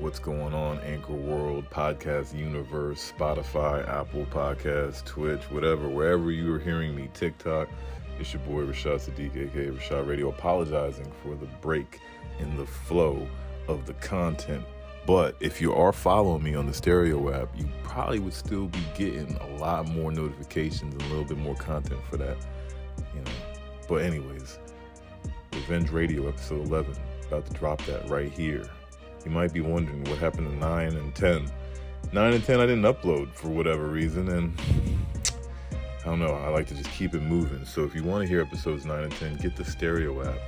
What's going on, Anchor World, Podcast Universe, Spotify, Apple Podcasts, Twitch, whatever, wherever you are hearing me, TikTok. It's your boy Reshad Sadiq, aka Reshad Radio, apologizing for the break in the flow of the content. But if you are following me on the stereo app, you probably would still be getting a lot more notifications and a little bit more content for that. You know. But anyways, Revenge Radio episode 11, about to drop that right here. You might be wondering what happened to 9 and 10. 9 and 10 I didn't upload for whatever reason and I don't know, I like to just keep it moving. So if you want to hear episodes 9 and 10, get the stereo app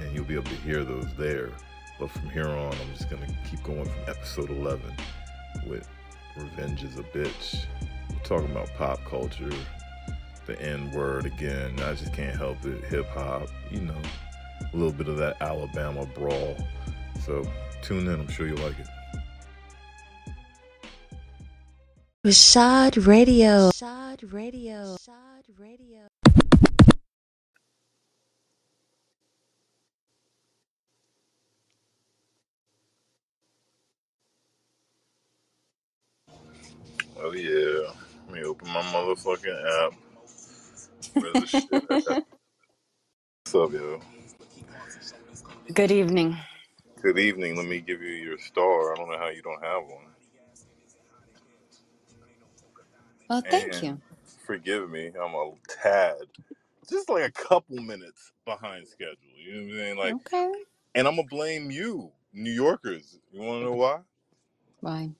and you'll be able to hear those there. But from here on, I'm just going to keep going from episode 11 with Revenge is a Bitch. We're talking about pop culture, the N word again. I just can't help it. Hip hop, you know, a little bit of that Alabama brawl. So tune in, I'm sure you'll like it. Reshad Radio. Reshad Radio. Reshad Radio. Oh, yeah. Let me open my motherfucking app. Where's the shit? What's up, yo? Good evening. Good evening. Let me give you your star. I don't know how you don't have one. Well, thank And you. forgive me, I'm a tad, just like a couple minutes behind schedule. You know what I'm saying? Like, Okay. and I'm gonna blame you, New Yorkers. You wanna know why? Why?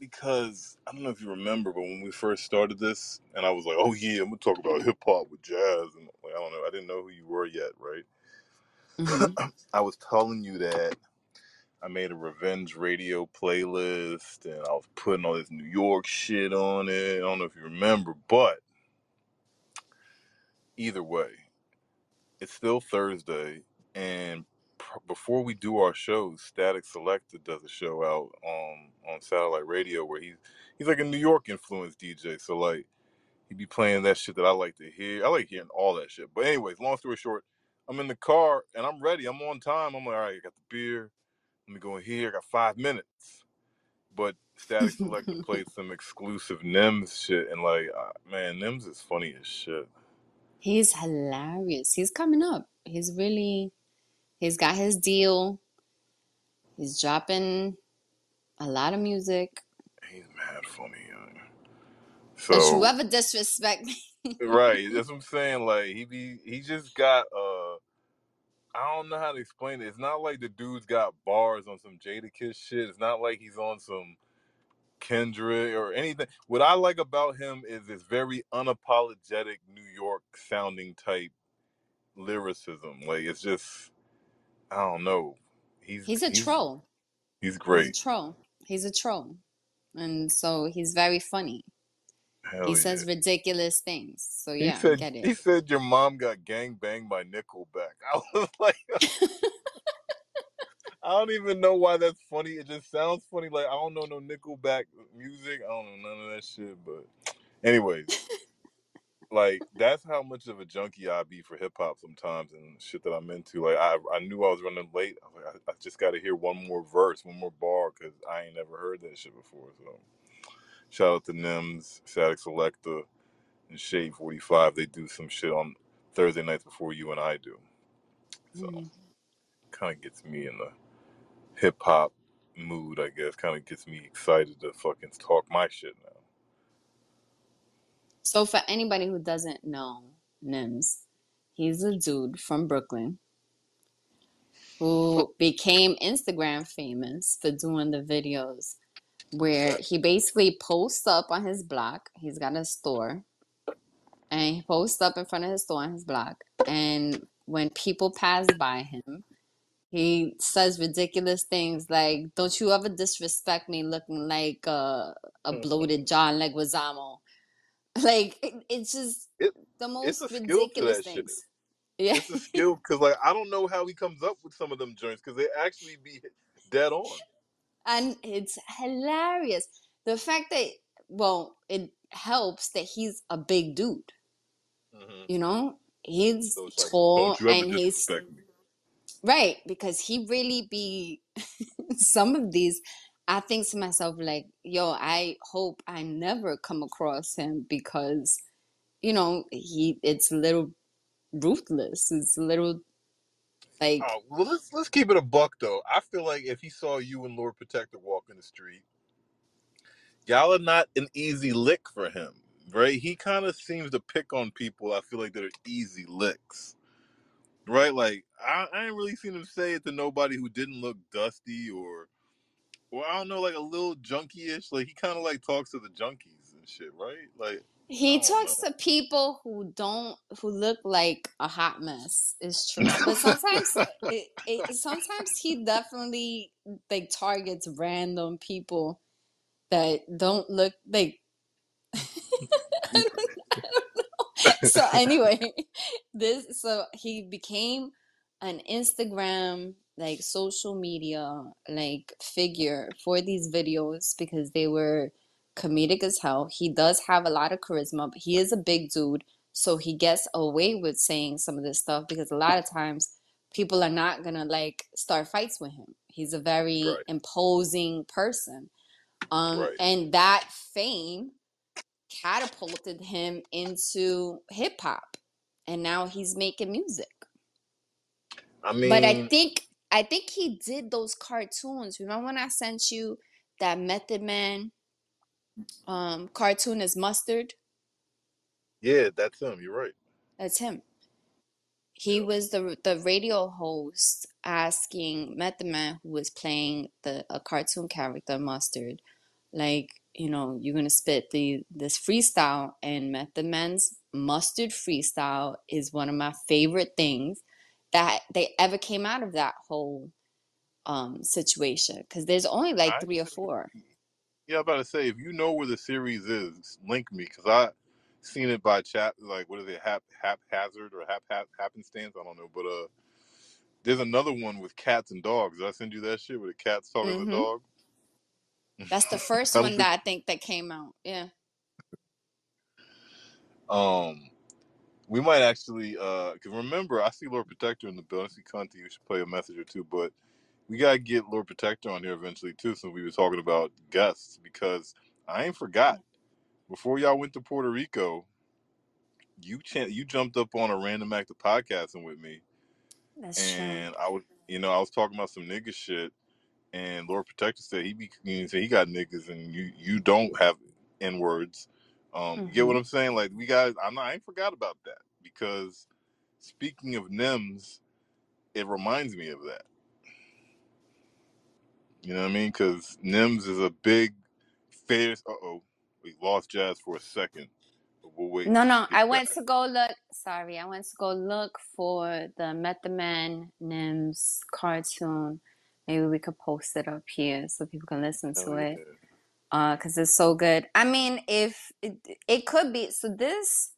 Because I don't know if you remember, but when we first started this, and I was like, "Oh yeah, I'm gonna talk about hip hop with jazz," and like, I don't know, I didn't know who you were yet, right? hmm I was telling you that I made a revenge radio playlist, and I was putting all this New York shit on it. I don't know if you remember, but either way, it's still Thursday, and pr- before we do our shows, Statik Selektah does a show out on on satellite radio where he's he's like a New York influenced DJ. So like he'd be playing that shit that I like to hear. I like hearing all that shit. But anyways, long story short, I'm in the car and I'm ready. I'm on time. I'm like, all right, I got the beer. Let me go in here. I got five minutes. But Statik Selektah played some exclusive Nems shit, and like, uh, man, Nems is funny as shit. He's hilarious. He's coming up. He's really, he's got his deal. He's dropping a lot of music. He's mad funny. Young. Don't you ever disrespect me. Right, that's what I'm saying. Like he be, he just got. uh I don't know how to explain it. It's not like the dude's got bars on some Jadakiss shit. It's not like he's on some Kendrick or anything. What I like about him is this very unapologetic New York sounding type lyricism. Like it's just, I don't know. He's He's a he's troll. he's He's a great. troll. He's a troll. And so he's very funny. Hell He yeah. says ridiculous things. So He yeah, I said get he it. said your mom got gang banged by Nickelback. I was like, I don't even know why that's funny. It just sounds funny. Like I don't know no Nickelback music. I don't know none of that shit. But anyways, like that's how much of a junkie I be for hip hop sometimes and shit that I'm into. Like I I knew I was running late. I was like, I, I just got to hear one more verse, one more bar, because I ain't never heard that shit before. So shout out to Nems, Statik Selektah, and Shade Forty Five. They do some shit on Thursday nights before you and I do. So Mm. kind of gets me in the hip hop mood, I guess. Kind of gets me excited to fucking talk my shit now. So for anybody who doesn't know Nems, he's a dude from Brooklyn who became Instagram famous for doing the videos where he basically posts up on his block. He's got a store and he posts up in front of his store on his block. And when people pass by him, he says ridiculous things like, Don't you ever disrespect me looking like uh, a bloated John Leguizamo. Like, it, it's just It the most a ridiculous things. Yeah. It's a skill because like I don't know how he comes up with some of them joints because they actually be dead on. And it's hilarious. The fact that, well, it helps that he's a big dude, hmm you know? He's So like, tall don't you ever and he's right because he really be some of these I think to myself like, yo, I hope I never come across him because, you know, he it's a little ruthless. It's a little like Oh, well, let's let's keep it a buck though. I feel like if he saw you and Lord Protector walking the street, y'all are not an easy lick for him, right? He kind of seems to pick on people. I feel like that are easy licks, right? Like I, I ain't really seen him say it to nobody who didn't look dusty or, or I don't know, like a little junkie-ish. Like he kind of like talks to the junkies and shit, right? Like he talks to people who don't who look like a hot mess. It's true, but sometimes it, it sometimes he definitely like targets random people that don't look like. I don't, I don't. So anyway, this so he became an Instagram like social media like figure for these videos because they were comedic as hell. He does have a lot of charisma, but he is a big dude, so he gets away with saying some of this stuff because a lot of times people are not gonna like start fights with him. He's a very Right. imposing person. Um, Right. and that fame catapulted him into hip hop, and now he's making music. I mean, But I think I think he did those cartoons. Remember when I sent you that Method Man um cartoon is mustard? yeah, that's him. You're right. That's him. He Yeah. was the the radio host asking Method Man, who was playing the a cartoon character, Mustard, like, you know, you're gonna spit the this freestyle, and Method Man's Mustard freestyle is one of my favorite things that they ever came out of that whole um situation because there's only like I three or four. Yeah, I'm about to say if you know where the series is, link me because I seen it by chat. Like what is it, hap haphazard or hap, hap happenstance? I don't know, but uh, there's another one with cats and dogs. Did I send you that shit with the cat's talking to the hmm dog? That's the first I one that I think that came out. Yeah. Um, we might actually uh, cause remember I see Lord Protector in the building. I see Cunty. You should play a message or two, but we gotta get Lord Protector on here eventually too. Since we were talking about guests, because I ain't forgot before y'all went to Puerto Rico. you chan- you jumped up on a random act of podcasting with me, That's true. and I was, you know, I was talking about some nigga shit, and Lord Protector said he be, know, say he got niggas, and you you don't have n words. Um, you get what hmm I'm saying? Like we got, I'm not, I ain't forgot about that because speaking of Nems, it reminds me of that. You know what I mean? Because Nems is a big face. Uh oh, we lost Jazz for a second, but we'll wait No, no, I went back. to go look. Sorry, I went to go look for the Method Man Nems cartoon. Maybe we could post it up here so people can listen Hell to yeah. it. Uh, 'cause it's so good. I mean, if it, it could be so this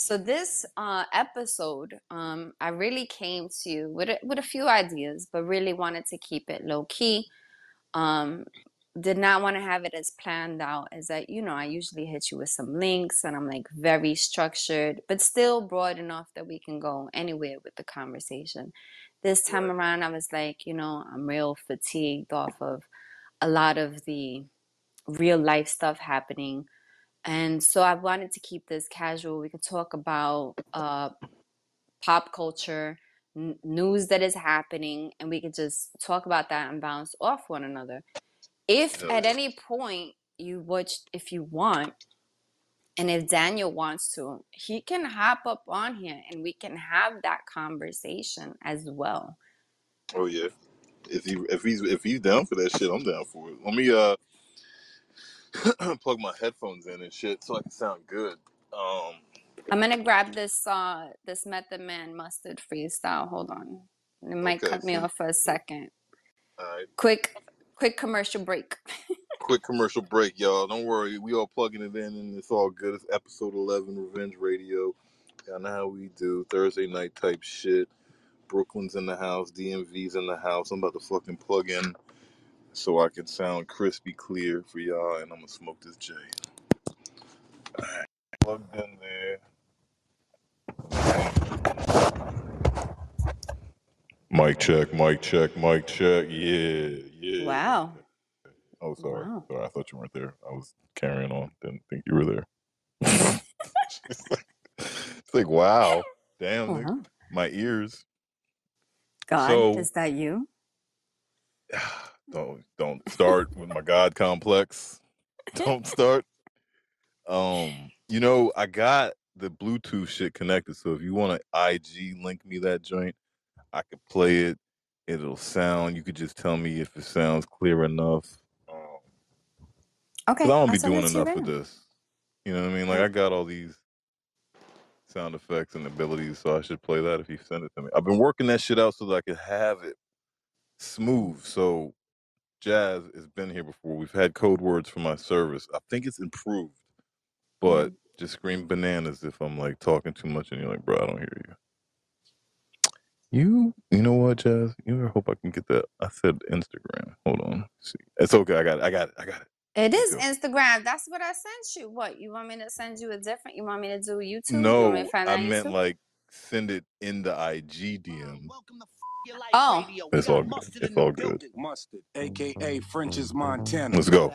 so this uh episode, um, I really came to you with a, with a few ideas, but really wanted to keep it low key. Um, did not want to have it as planned out as I, you know, I usually hit you with some links and I'm like very structured, but still broad enough that we can go anywhere with the conversation. This time around, I was like, you know, I'm real fatigued off of a lot of the real life stuff happening. And so I wanted to keep this casual. We could talk about uh, pop culture, n- news that is happening, and we could just talk about that and bounce off one another. If at any point you watch, if you want, and if Daniel wants to, he can hop up on here and we can have that conversation as well. Oh yeah. If he if he's if he's down for that shit, I'm down for it. Let me uh plug my headphones in and shit so I can sound good. Um I'm gonna grab this uh this Method Man mustard freestyle. Hold on. It might okay, cut me so off for a second. alright. Quick quick commercial break. Quick commercial break, y'all. Don't worry, we all plugging it in and it's all good. It's episode eleven, Revenge Radio. Y'all know how we do. Thursday night type shit. Brooklyn's in the house, DMV's in the house. I'm about to fucking plug in so I can sound crispy clear for y'all and I'm gonna smoke this J. Alright. Plugged in there. Mic check, mic check, mic check. Yeah, yeah. Wow. Oh, sorry. Wow. Sorry, I thought you weren't there. I was carrying on. Didn't think you were there. it's, like, it's like, wow. Damn, nigga. My ears. God, So- is that you? don't don't start with my God complex. Don't start. Um, you know, I got the Bluetooth shit connected, so if you want to IG link me that joint, I could play it. It'll sound. You could just tell me if it sounds clear enough. Um, Okay. I don't I'll be doing enough right with this. You know what I mean? Like I got all these sound effects and abilities, so I should play that if you send it to me. I've been working that shit out so that I could have it smooth. So Jazz has been here before. We've had code words for my service. I think it's improved, but Mhm. just scream bananas if I'm like talking too much and you're like, bro, I don't hear you. You, you know what, Jazz? You I hope I can get that. I said Instagram. Hold on. See, it's okay. I got it. I got it. I got it. It is. Instagram. That's what I sent you. What? You want me to send you a different? You want me to do YouTube? No, me to find I meant YouTube? like send it in the IG DM. Oh. Oh. It's all good. It's all good. Mustard, aka mm-hmm. French's mm-hmm. Montana. Let's go.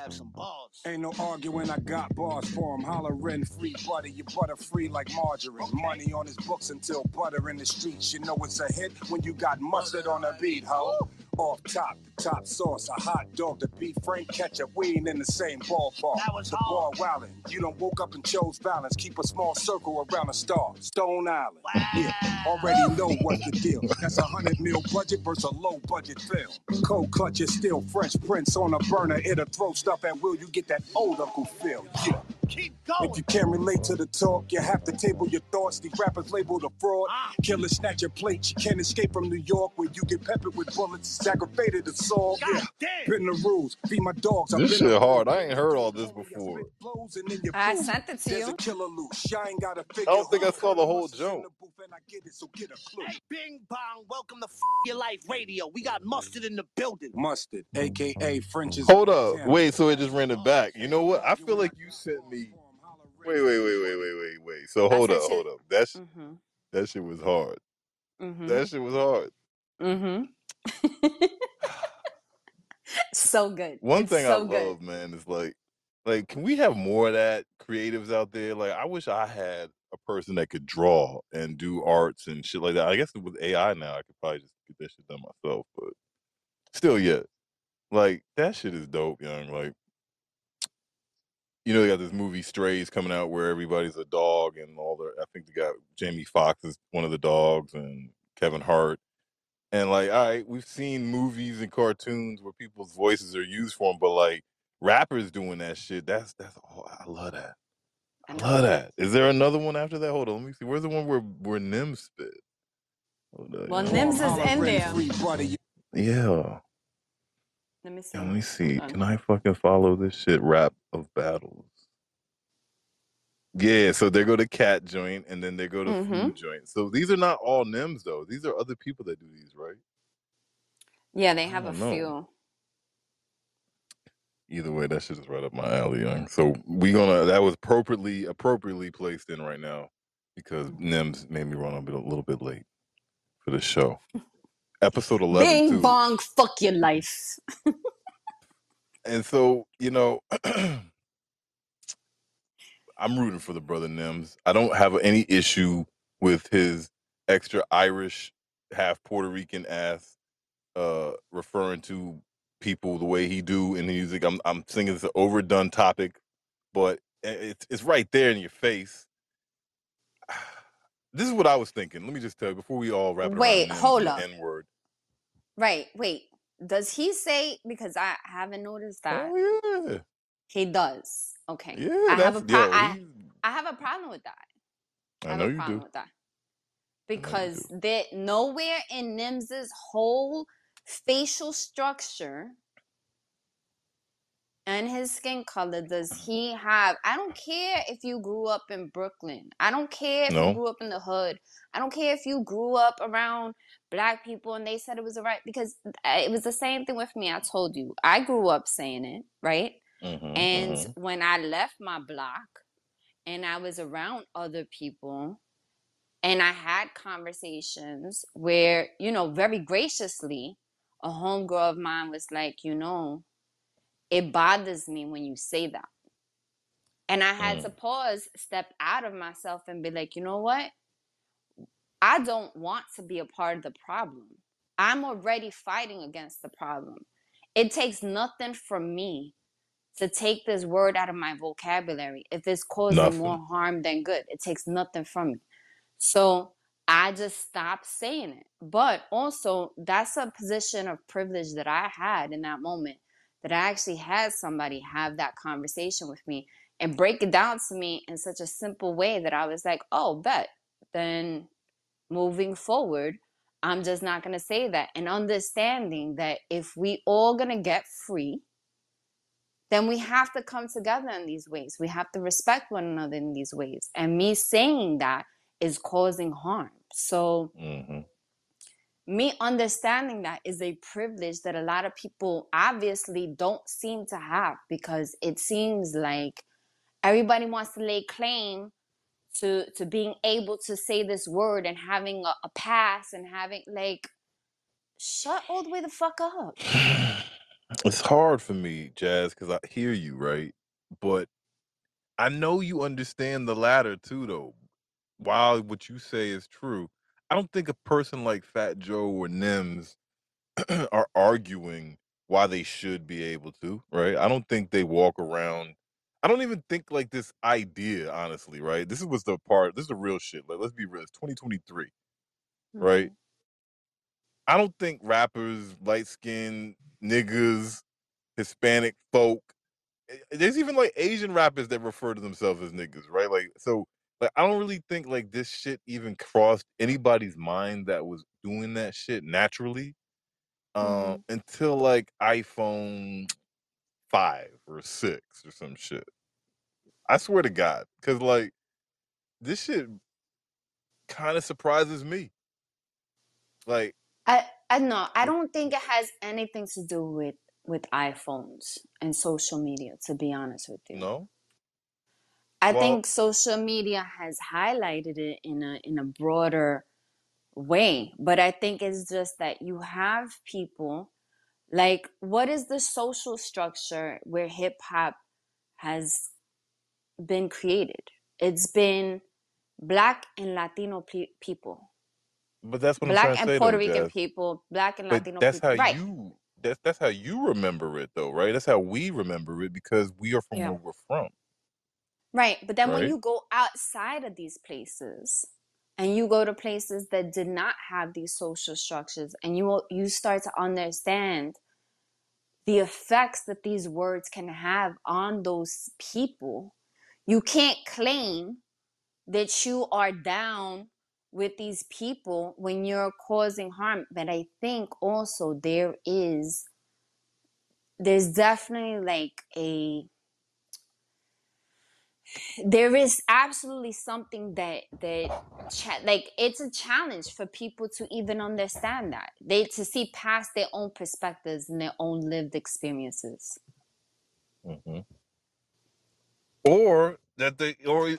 Ain't no arguing, I got bars for him. Hollering free butter, you butter free like margarine. Money on his books until butter in the streets. You know it's a hit when you got mustard on the beat, ho. Off top, top sauce, a hot dog, the beef frank ketchup. We ain't in the same ballpark. That was the hard. ball wildin'. You done woke up and chose balance. Keep a small circle around a star. Stone Island. Yeah, already know what's the deal. That's a hundred mil budget versus a low budget film. Cold clutch is still French Prince on a burner. It'll throw stuff at will. You get that old Uncle Phil. Yeah. Keep going. If you can't relate to the talk, you have to table your thoughts. These rappers labeled a fraud. Ah. Killer snatch your plate. You can't escape from New York where you get peppered with bullets. It's aggravated assault. God Yeah. Been the rules. Feed my dogs. I've This been shit hard. I ain't heard all this before. Blows and then you I sent it to you. a killer loose. I ain't got a figure. I don't think I saw the whole Mustard's joke. the booth and I get it, so get a clue. Hey, Bing Bong, welcome to F Your Life Radio. We got mustard in the building. Mustard, aka French's. Hold up. Wait, so it just ran it back. You know what? I feel like you sent me. Wait, wait, wait, wait, wait, wait, wait. So hold up, hold up. That sh- Mm-hmm. that shit was hard. Mm-hmm. That shit was hard. mm-hmm. so good. One It's thing so I good. love, man, is like, like, can we have more of that creatives out there? Like, I wish I had a person that could draw and do arts and shit like that. I guess with AI now, I could probably just get that shit done myself. But still, yeah, like that shit is dope, young. Like, you know, they got this movie Strays coming out where everybody's a dog and all the. I think they got Jamie Foxx is one of the dogs and Kevin Hart. And like, all right, we've seen movies and cartoons where people's voices are used for them, but like rappers doing that shit, that's that's all. I love that. I I love that. Is there another one after that? Hold on, let me see. Where's the one where where Nem spit? Hold on, Well, yeah. Nems is in there. Free butter, you yeah. Let me see. Let me see. Hold Can on. I fucking follow this shit? Rap of battles. Yeah, so they go to cat joint and then they go to Mhm. food joint. So these are not all Nems though. These are other people that do these, right? Yeah, they I have a don't know. few. Either way, that shit is right up my alley, young. So we gonna that was appropriately appropriately placed in right now because. Nems made me run a bit a little bit late for the show. Episode eleven Bing too. bong, fuck your life. And so, you know, I'm rooting for the brother Nems. I don't have any issue with his extra Irish, half Puerto Rican ass uh referring to people the way he do in the music. I'm I'm thinking it's an overdone topic, but it's it's right there in your face. This is what I was thinking. Let me just tell you before we all wrap it up. Wait, hold up. N word. Right, wait. Does he say because I haven't noticed that Oh yeah, he does? Okay. yeah. I have a pro- yo. I, I have a problem with that. I, I have know a you problem do. with that. Because do. there nowhere in Nems's whole facial structure and his skin color does he have I don't care if you grew up in Brooklyn. I don't care if No. you grew up in the hood. I don't care if you grew up around black people and they said it was alright because uh, it was the same thing with me. I told you. I grew up saying it, right? Mhm, And mhm. when I left my block and I was around other people And I had conversations where, you know, very graciously, a homegirl of mine was like, you know, it bothers me when you say that. And I had to Mm. pause, step out of myself, and be like, you know what? I don't want to be a part of the problem. I'm already fighting against the problem. It takes nothing from me to take this word out of my vocabulary if it's causing Nothing. more harm than good. It takes nothing from me. So I just stopped saying it. But also, that's a position of privilege that I had in that moment that I actually had somebody have that conversation with me and break it down to me in such a simple way that I was like, oh, bet. Then moving forward, I'm just not going to say that. And understanding that if we all going to get free, then we have to come together in these ways. We have to respect one another in these ways. And me saying that is causing harm. So, hmm me understanding that is a privilege that a lot of people obviously don't seem to have because it seems like everybody wants to lay claim to to being able to say this word and having a, a pass and having like shut all the way the fuck up. It's hard for me, Jazz, because I hear you, right? But I know you understand the latter too, though. While what you say is true, I don't think a person like Fat Joe or Nems are arguing why they should be able to, right? I don't think they walk around. I don't even think like this idea, honestly, right? This is what's the part. This is the real shit. Like, let's be real. It's 2023, right? I don't think rappers, light skinned niggas, Hispanic folk. eh, There's even like Asian rappers that refer to themselves as niggas, right? Like, so like I don't really think like this shit even crossed anybody's mind that was doing that shit naturally um Mhm. until like iPhone five or six or some shit. I swear to God, because like this shit kind of surprises me. Like, I I know. I don't think it has anything to do with with iPhones and social media. To be honest with you, no, I well, think social media has highlighted it in a in a broader way. But I think it's just that you have people like what is the social structure where hip hop has been created? It's been black and Latino pe- people, but that's what black and say Puerto Rican Jazz. people, black and But Latino that's people. how Right. you that's that's how you remember it though, right? That's how we remember it because we are from Yeah. where we're from, Right. But then when you go outside of these places and you go to places that did not have these social structures and you will, you start to understand the effects that these words can have on those people, you can't claim that you are down with these people when you're causing harm. But I think also there is there's definitely like a there is absolutely something that that cha- like it's a challenge for people to even understand that they to see past their own perspectives and their own lived experiences hmm Or that they or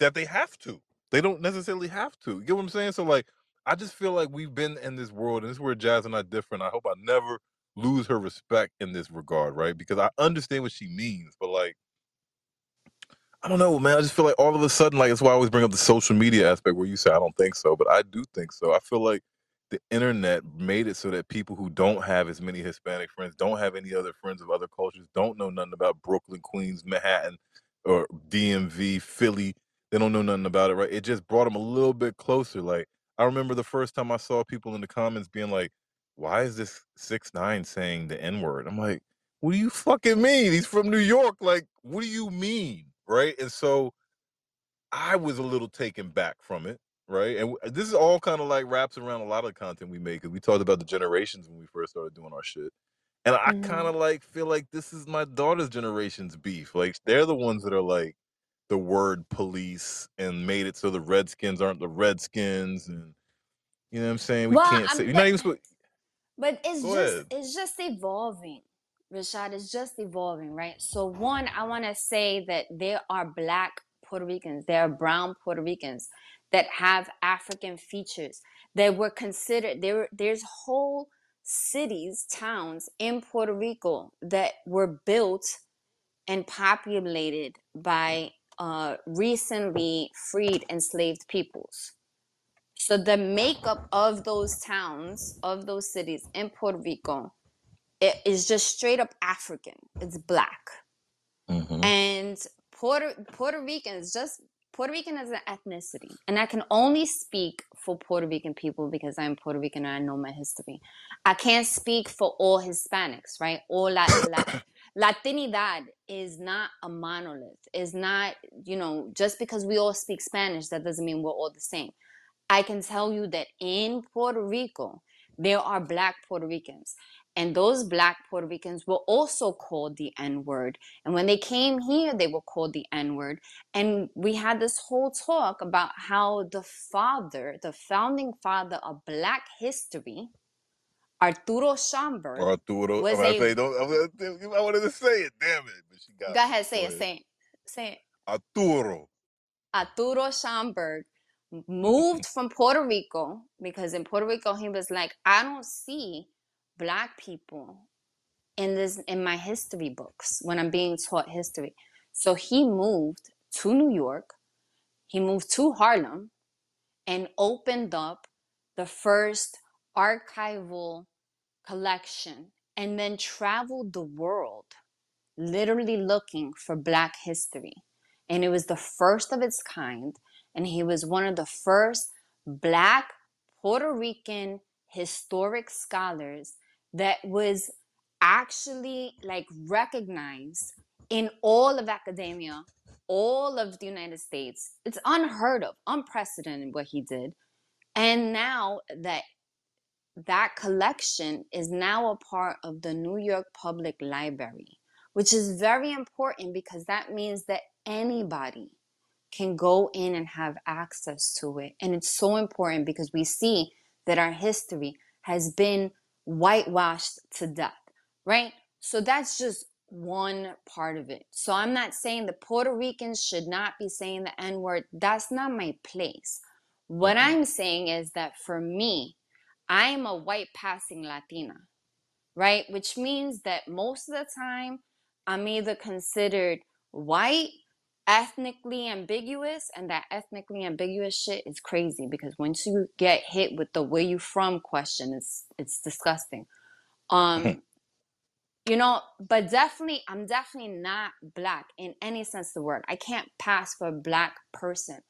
that they have to. They don't necessarily have to. You get what I'm saying? So like I just feel like we've been in this world, and this is where Jazz and I differ. And I hope I never lose her respect in this regard, right? Because I understand what she means, but like I don't know, man. I just feel like all of a sudden, like it's why I always bring up the social media aspect where you say I don't think so, but I do think so. I feel like the internet made it so that people who don't have as many Hispanic friends, don't have any other friends of other cultures, don't know nothing about Brooklyn, Queens, Manhattan, or DMV, Philly. They don't know nothing about it, right? It just brought them a little bit closer. Like I remember the first time I saw people in the comments being like, "Why is this six nine saying the N word?" I'm like, "What do you fucking mean? He's from New York. Like, what do you mean?" Right? And so I was a little taken back from it, right? And this is all kind of like wraps around a lot of the content we make because we talked about the generations when we first started doing our shit. And I Mhm. kind of like feel like this is my daughter's generation's beef. Like they're the ones that are like the word police and made it so the Redskins aren't the Redskins, and you know what I'm saying? We well can't say I'm, you're but not even supposed. but it's Go just ahead. it's just evolving reshad it's just evolving right so one i want to say that there are black puerto ricans there are brown puerto ricans that have African features that were considered there there's whole cities, towns in Puerto Rico that were built and populated by uh, recently freed enslaved peoples. So the makeup of those towns, of those cities in Puerto Rico, it is just straight up African. It's black. Mm-hmm. And Puerto Puerto Ricans just Puerto Rican as an ethnicity, and I can only speak for Puerto Rican people because I'm Puerto Rican and I know my history. I can't speak for all Hispanics, right? All La, La, Latinidad is not a monolith. Is not, you know, just because we all speak Spanish, that doesn't mean we're all the same. I can tell you that in Puerto Rico, there are black Puerto Ricans. And those black Puerto Ricans were also called the N word. And when they came here, they were called the N word. And we had this whole talk about how the father, the founding father of black history, Arturo Schomburg, Arturo, was I, a. say, don't, I, wanted to say it, damn it, but she got Go me. ahead, say Go it, ahead. say it. Say it. Arturo. Arturo Schomburg moved from Puerto Rico because in Puerto Rico he was like, I don't see black people in this in my history books when I'm being taught history. So he moved to New York, he moved to Harlem and opened up the first archival collection and then traveled the world literally looking for black history. And it was the first of its kind. And he was one of the first black Puerto Rican historic scholars that was actually like recognized in all of academia, all of the United States. It's unheard of, unprecedented what he did. And now that that collection is now a part of the New York Public Library, which is very important because that means that anybody can go in and have access to it. And it's so important because we see that our history has been whitewashed to death, right? So that's just one part of it. So I'm not saying the Puerto Ricans should not be saying the N word. That's not my place. What I'm saying is that for me, I am a white passing Latina, right? Which means that most of the time I'm either considered white, ethnically ambiguous, and that ethnically ambiguous shit is crazy because once you get hit with the where you from question, it's it's disgusting. Um, you know, but definitely I'm definitely not black in any sense of the word. I can't pass for a black person.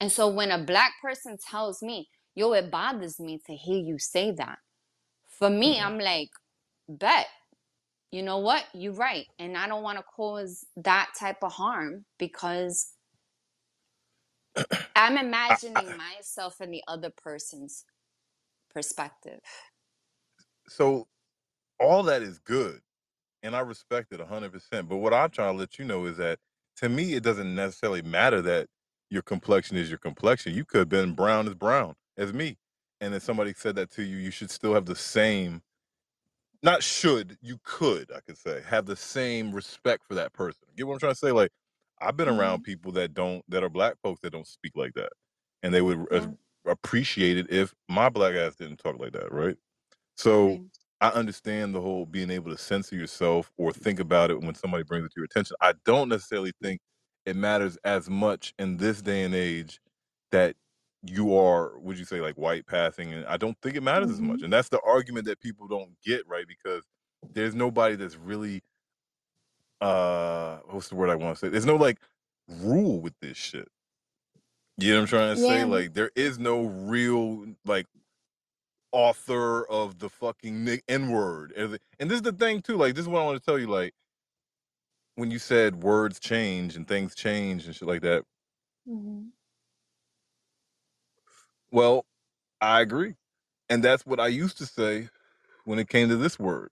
And so when a black person tells me, yo, it bothers me to hear you say that. For me, Mhm. I'm like, bet you know what? You're right. And I don't want to cause that type of harm because I'm imagining myself in the other person's perspective. so all that is good, and I respect it hundred percent. But what I'm trying to let you know is that to me, it doesn't necessarily matter that your complexion is your complexion. You could have been brown as brown as me, and if somebody said that to you, you should still have the same. Not should you could I could say have the same respect for that person. Get what I'm trying to say? Like I've been hmm around people that don't that are black folks that don't speak like that, and they would Yeah, uh, appreciate it if my black ass didn't talk like that, right? So right. I understand the whole being able to censor yourself or think about it when somebody brings it to your attention. I don't necessarily think it matters as much in this day and age that you are, would you say, like white passing? And I don't think it matters as much. hmm And that's the argument that people don't get, right? Because there's nobody that's really, uh, what's the word I want to say? There's no like rule with this shit. You know what I'm trying to say? Like there is no real like author of the fucking N word. And this is the thing too. Like this is what I want to tell you. Like when you said words change and things change and shit like that. hmm Well, I agree, and that's what I used to say when it came to this word.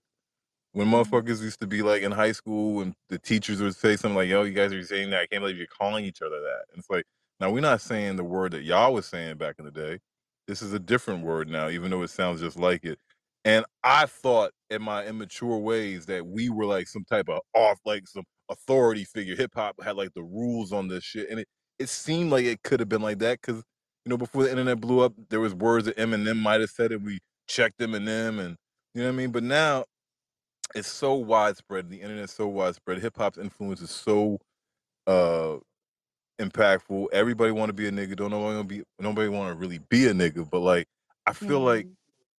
When hmm motherfuckers used to be like in high school and the teachers would say something like, yo, you guys are saying that. I can't believe you're calling each other that. And it's like, now we're not saying the word that y'all was saying back in the day. This is a different word now, even though it sounds just like it. And I thought in my immature ways that we were like some type of off, like some authority figure. Hip hop had like the rules on this shit. And it, it seemed like it could have been like that because, you know, before the internet blew up, there was words that Eminem might have said and We checked Eminem, and you know what I mean. But now it's so widespread. The internet's so widespread. Hip hop's influence is so uh impactful. Everybody want to be a nigga. Don't nobody want to be. Nobody want to really be a nigga. But like, I feel like Mhm.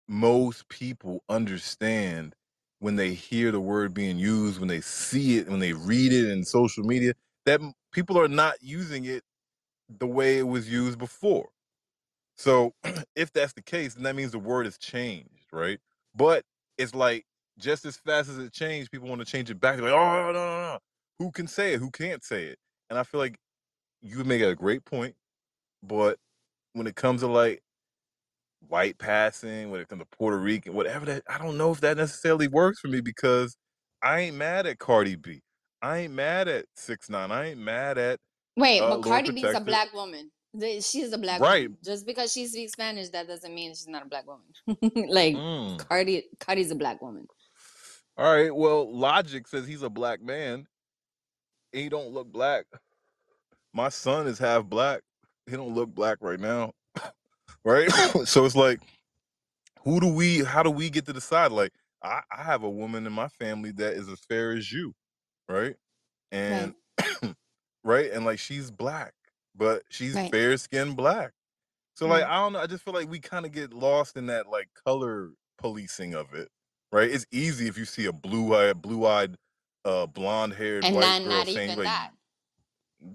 most people understand when they hear the word being used, when they see it, when they read it in social media, that people are not using it the way it was used before. So if that's the case, then that means the word has changed, right? But it's like just as fast as it changed, people want to change it back. They're like, oh no, no, no. Who can say it? Who can't say it? And I feel like you make a great point, but when it comes to like white passing, when it comes to Puerto Rican, whatever that I don't know if that necessarily works for me because I ain't mad at Cardi B. I ain't mad at Six Nine. I ain't mad at Wait, uh, but Cardi B is a black woman. The- She is a black Right. woman. Just because she speaks Spanish, that doesn't mean she's not a black woman. like Mm. Cardi, Cardi's a black woman. All right. Well, Logic says he's a black man. He don't look black. My son is half black. He don't look black right now. right? so it's like, who do we how do we get to decide? Like, I, I have a woman in my family that is as fair as you, right? And right, and like she's black, but she's Right. fair skinned black. So like Right. I don't know, I just feel like we kind of get lost in that like color policing of it. Right? It's easy if you see a blue eyed blue eyed uh blonde haired And white not, girl not saying even like that.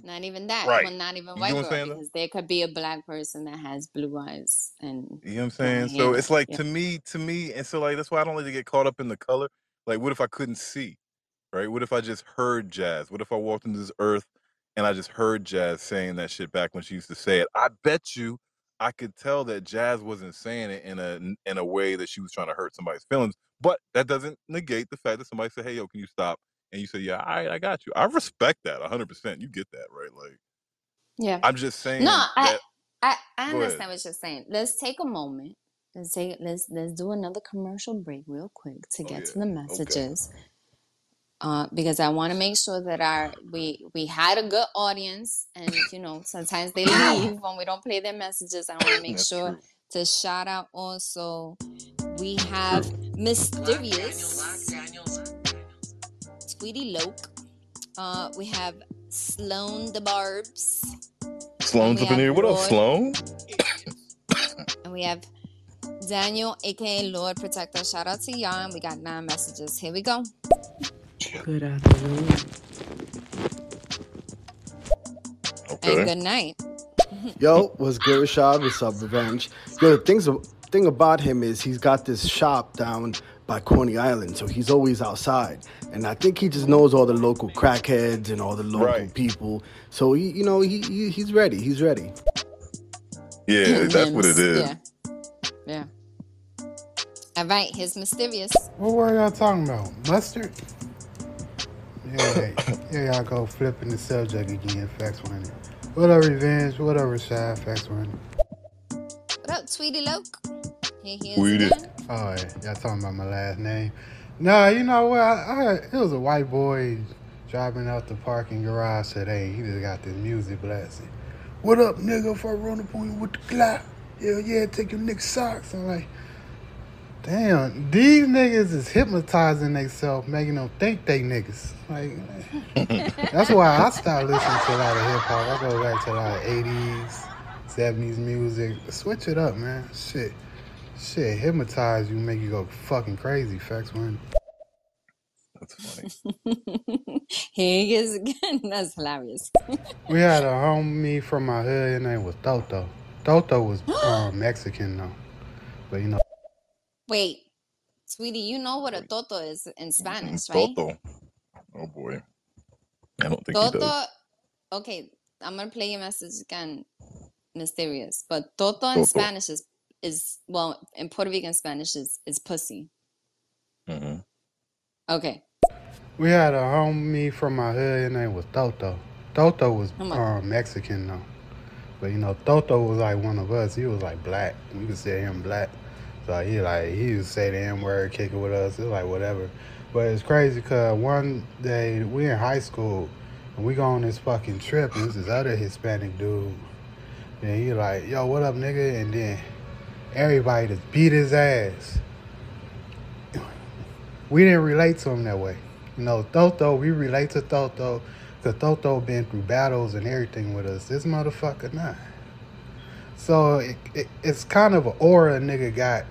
Not even that. Right. Well, not even You white what I'm girl, saying, though? because there could be a black person that has blue eyes and You know what I'm blonde saying? So hair. it's like Yeah. to me, to me, and so like that's why I don't like to get caught up in the color. Like, what if I couldn't see? Right? What if I just heard jazz? What if I walked into this earth and I just heard jazz saying that shit back when she used to say it? I bet you I could tell that jazz wasn't saying it in a in a way that she was trying to hurt somebody's feelings. But that doesn't negate the fact that somebody said, "Hey, yo, can you stop?" And you say, "Yeah, all right, I got you." I respect that 100. percent You get that, right? Like, Yeah. I'm just saying No, I, that. I, I Go understand what you're saying. Let's take a moment. Let's take let's let's do another commercial break real quick to Oh get yeah. to the Okay. Uh, because I want to make sure that our we we had a good audience, and you know sometimes they leave when we don't play their messages. I want to make That's sure true. to shout out also. We have. Mysterious, Tweety Loke. Uh, we have Sloan the Barbs, Sloan's up in here. What up, Sloan? and we have Daniel, aka Lord Protector. Shout out to y'all. We got nine messages. Here we go. Good afternoon. And good night. Yo, what's good, Reshad? What's up, Revenge? Yo, the things, thing about him is he's got this shop down by Coney Island, so he's always outside. And I think he just knows all the local crackheads and all the local Right. people. So he, you know, he, he he's ready. He's ready. Yeah, that's what it is. Yeah. Yeah. All right. Here's Mysterious. What were y'all talking about? Mustard? Yeah, yeah, y'all go flipping the subject again, facts one. What up, revenge? What up, Reshad? Facts one. What up, Sweetie Loke? Here he is Tweet it. Oh, yeah, y'all talking about my last name? Nah, you know what? I, I heard, it was a white boy driving out the parking garage today. He just got this music blasting. What up, nigga? If I run up on you with the clap, hell yeah, take your nigga socks. I'm like, damn, these niggas is hypnotizing themselves, making them think they niggas. Like, that's why I stopped listening to a lot of hip hop. I go back to a lot of 80s, 70s music. Switch it up, man. Shit. Shit, hypnotize you, make you go fucking crazy. Facts one. That's funny. Here he is again. That's hilarious. We had a homie from my hood, and name was Toto. Toto was um, Mexican though. But you know, Wait, Sweetie, you know what a toto is in Spanish, right? Toto. Oh boy. I don't think he Toto. does. Okay, I'm gonna play your message again, mysterious. But toto in Toto. Spanish is is well in Puerto Rican Spanish is is pussy. hmm Okay, we had a homie from my hood, his name was Toto. Toto was my- um, Mexican though. But you know, Toto was like one of us. He was like black. We could say him black. So he like he would say the N word, kick it with us. It's like whatever. But it's crazy cause one day we in high school and we go on this fucking trip and this is other Hispanic dude. Yeah, he like, yo, what up, nigga? And then everybody just beat his ass. We didn't relate to him that way. You know, Toto, we relate to Toto because Toto been through battles and everything with us. This motherfucker not. So it, it, it's kind of an aura a nigga got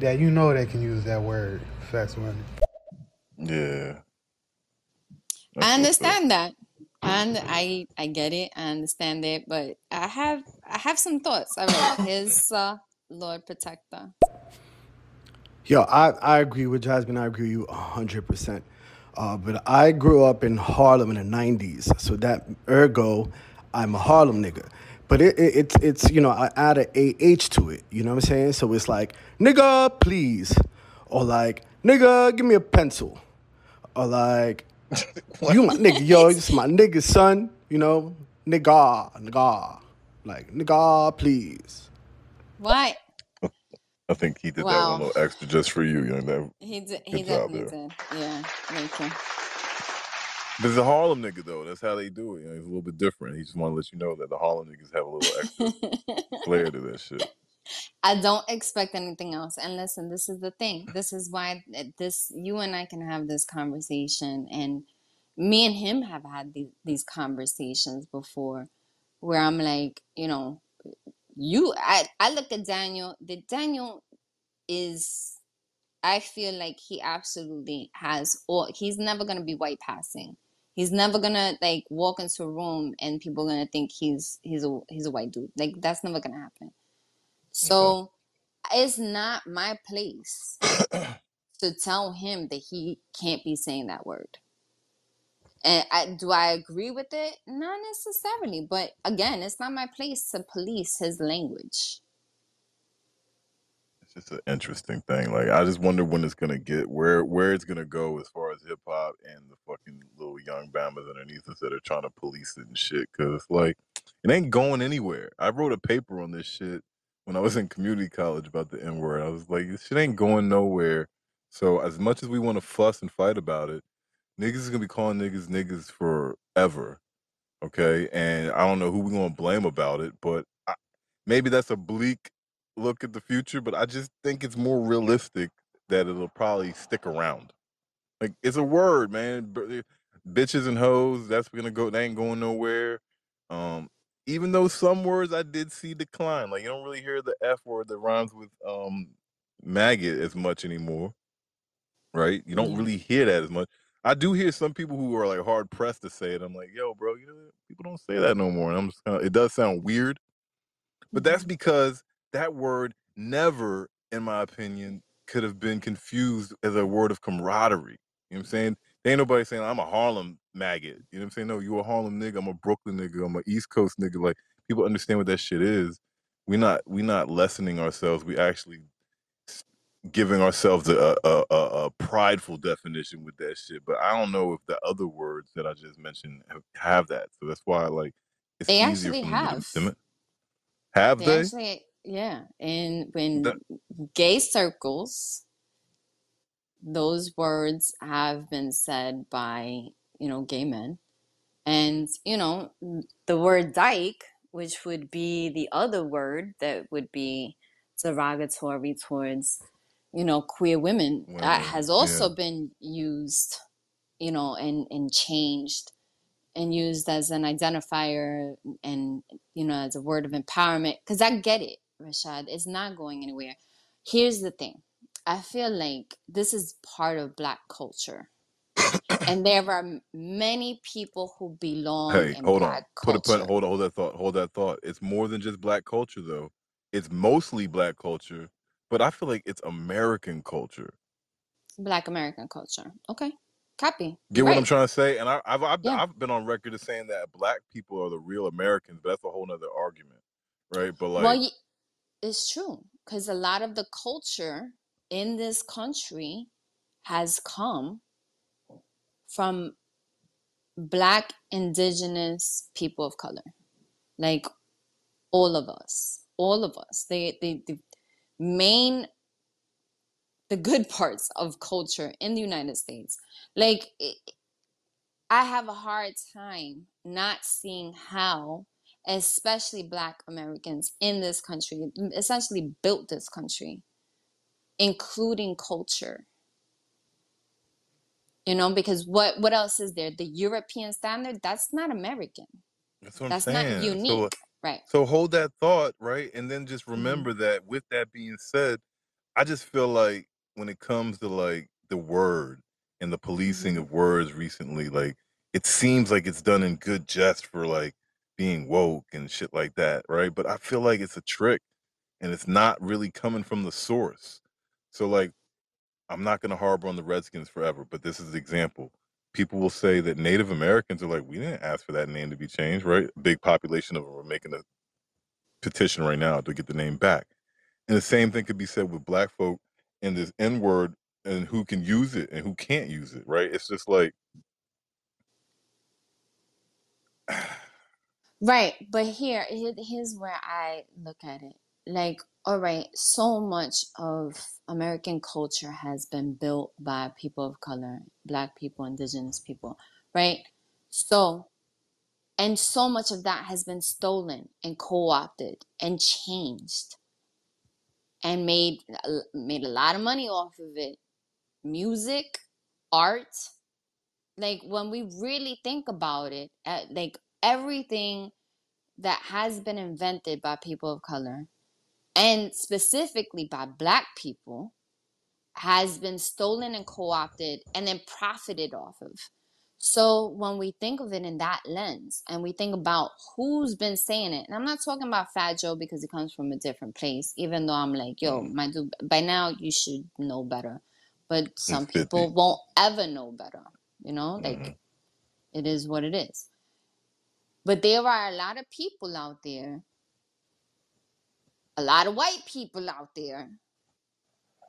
that you know they can use that word, facts money. Yeah. I That's what's up. understand that. And I I get it, I understand it, but I have I have some thoughts. All right, his uh, Lord Protector. Yo, I, I agree with Jasmine. I agree with you 100%. Uh, but I grew up in Harlem in the 90s. So that ergo, I'm a Harlem nigga. But it, it, it's, it's, you know, I add an AH to it. You know what I'm saying? So it's like, nigga, please. Or like, nigga, give me a pencil. Or like, you my nigga, yo, this my nigga, son. You know, nigga, nigga. Like, nigga, please. What? I think he did that Wow. one a little extra just for you. You know that. He did, he definitely did. Yeah, thank you. He's a Harlem nigga though. That's how they do it. You know, he's a little bit different. He just want to let you know that the Harlem niggas have a little extra flair to that shit. I don't expect anything else. And listen, this is the thing. This is why eh, this you and I can have this conversation, and me and him have had these, these conversations before, where I'm like, you know, you. I I look at Daniel. The Daniel is. I feel like he absolutely has all. He's never gonna be white passing. He's never gonna like walk into a room and people are gonna think he's he's a he's a white dude. Like that's never gonna happen. Okay. So it's not my place to tell him that he can't be saying that word. And I, do I agree with it? Not necessarily. But again, it's not my place to police his language. It's just an interesting thing. Like I just wonder when it's gonna get where where it's gonna go as far as hip hop and the fucking little young bammers underneath us that are trying to police it and shit. Cause like it ain't going anywhere. I wrote a paper on this shit when I was in community college about the N word. I was like, this shit ain't going nowhere. So as much as we want to fuss and fight about it, niggas is gonna be calling niggas niggas forever. Okay, and I don't know who we gonna blame about it, but I, maybe that's a bleak look at the future. But I just think it's more realistic that it'll probably stick around. Like it's a word, man. B- Bitches and hoes. That's gonna go. They ain't going nowhere. Um, even though some words I did see decline. Like you don't really hear the F word that rhymes with um maggot as much anymore, right? You don't really hear that as much. I do hear some people who are like hard pressed to say it. I'm like, yo, bro, you know, people don't say that no more. And I'm just kind of, it does sound weird, but that's Mhm. because that word never, in my opinion, could have been confused as a word of camaraderie. You know what I'm saying? There ain't nobody saying I'm a Harlem maggot. You know what I'm saying? No, you a Harlem nigga. I'm a Brooklyn nigga. I'm a East Coast nigga. Like people understand what that shit is. We not we not lessening ourselves. We actually giving ourselves a, a, a, a prideful definition with that shit. But I don't know if the other words that I just mentioned have, have that. So that's why like it's They easier actually to have. dem- have They they? actually, yeah. And That when gay circles, those words have been said by, you know, gay men. And, you know, the word dyke, which would be the other word that would be derogatory towards, you know, queer women, women, has yeah. also been used, you know, and, and changed and used as an identifier and, you know, as a word of empowerment. Because I get it, Reshad. It's not going anywhere. Here's the thing I feel like this is part of Black culture. And there are many people who belong Hey, in hold on. Black Put a put. culture. Hold on. Hold that thought. Hold that thought. It's more than just black culture, though. It's mostly black culture, but I feel like it's American culture. Black American culture. Okay. Copy. Get You're what I'm trying to say? And I, I've I've, Yeah. I've been on record as saying that black people are the real Americans, but that's a whole nother argument, right? But Well, like, y- it's true because a lot of the culture in this country has come from Black, Indigenous people of color. Like all of us, all of us. They, they, the main, the good parts of culture in the United States. Like, I have a hard time not seeing how especially black Americans in this country, essentially built this country, including culture. You know, because what what else is there? The European standard, that's not American. That's what I'm That's not saying. So unique. Right. so hold that thought, right? And then just Mhm. remember that with that being said, I just feel like when it comes to like the word and the policing Mhm. of words recently, like it seems like it's done in good jest for like being woke and shit like that, right? But I feel like it's a trick and it's not really coming from the source. So like I'm not gonna harbor on the Redskins forever, but this is the example. People will say that Native Americans are like, we didn't ask for that name to be changed, right? Big population of them are making a petition right now to get the name back. And the same thing could be said with black folk and this N word and who can use it and who can't use it, right? It's just like Right, but here, here, here's where I look at it. Like, all right, so much of American culture has been built by people of color, black people, indigenous people, right? So, and so much of that has been stolen and co-opted and changed and made made a lot of money off of it. Music, art, like when we really think about it, uh, like everything that has been invented by people of color and specifically by black people has been stolen and co-opted and then profited off of. So when we think of it in that lens and we think about who's been saying it, and I'm not talking about Fat Joe because he comes from a different place, even though I'm like, yo, mm, my dude, by now you should know better. But some people won't ever know better, you know? Like it is what it is. But there are a lot of people out there, a lot of white people out there,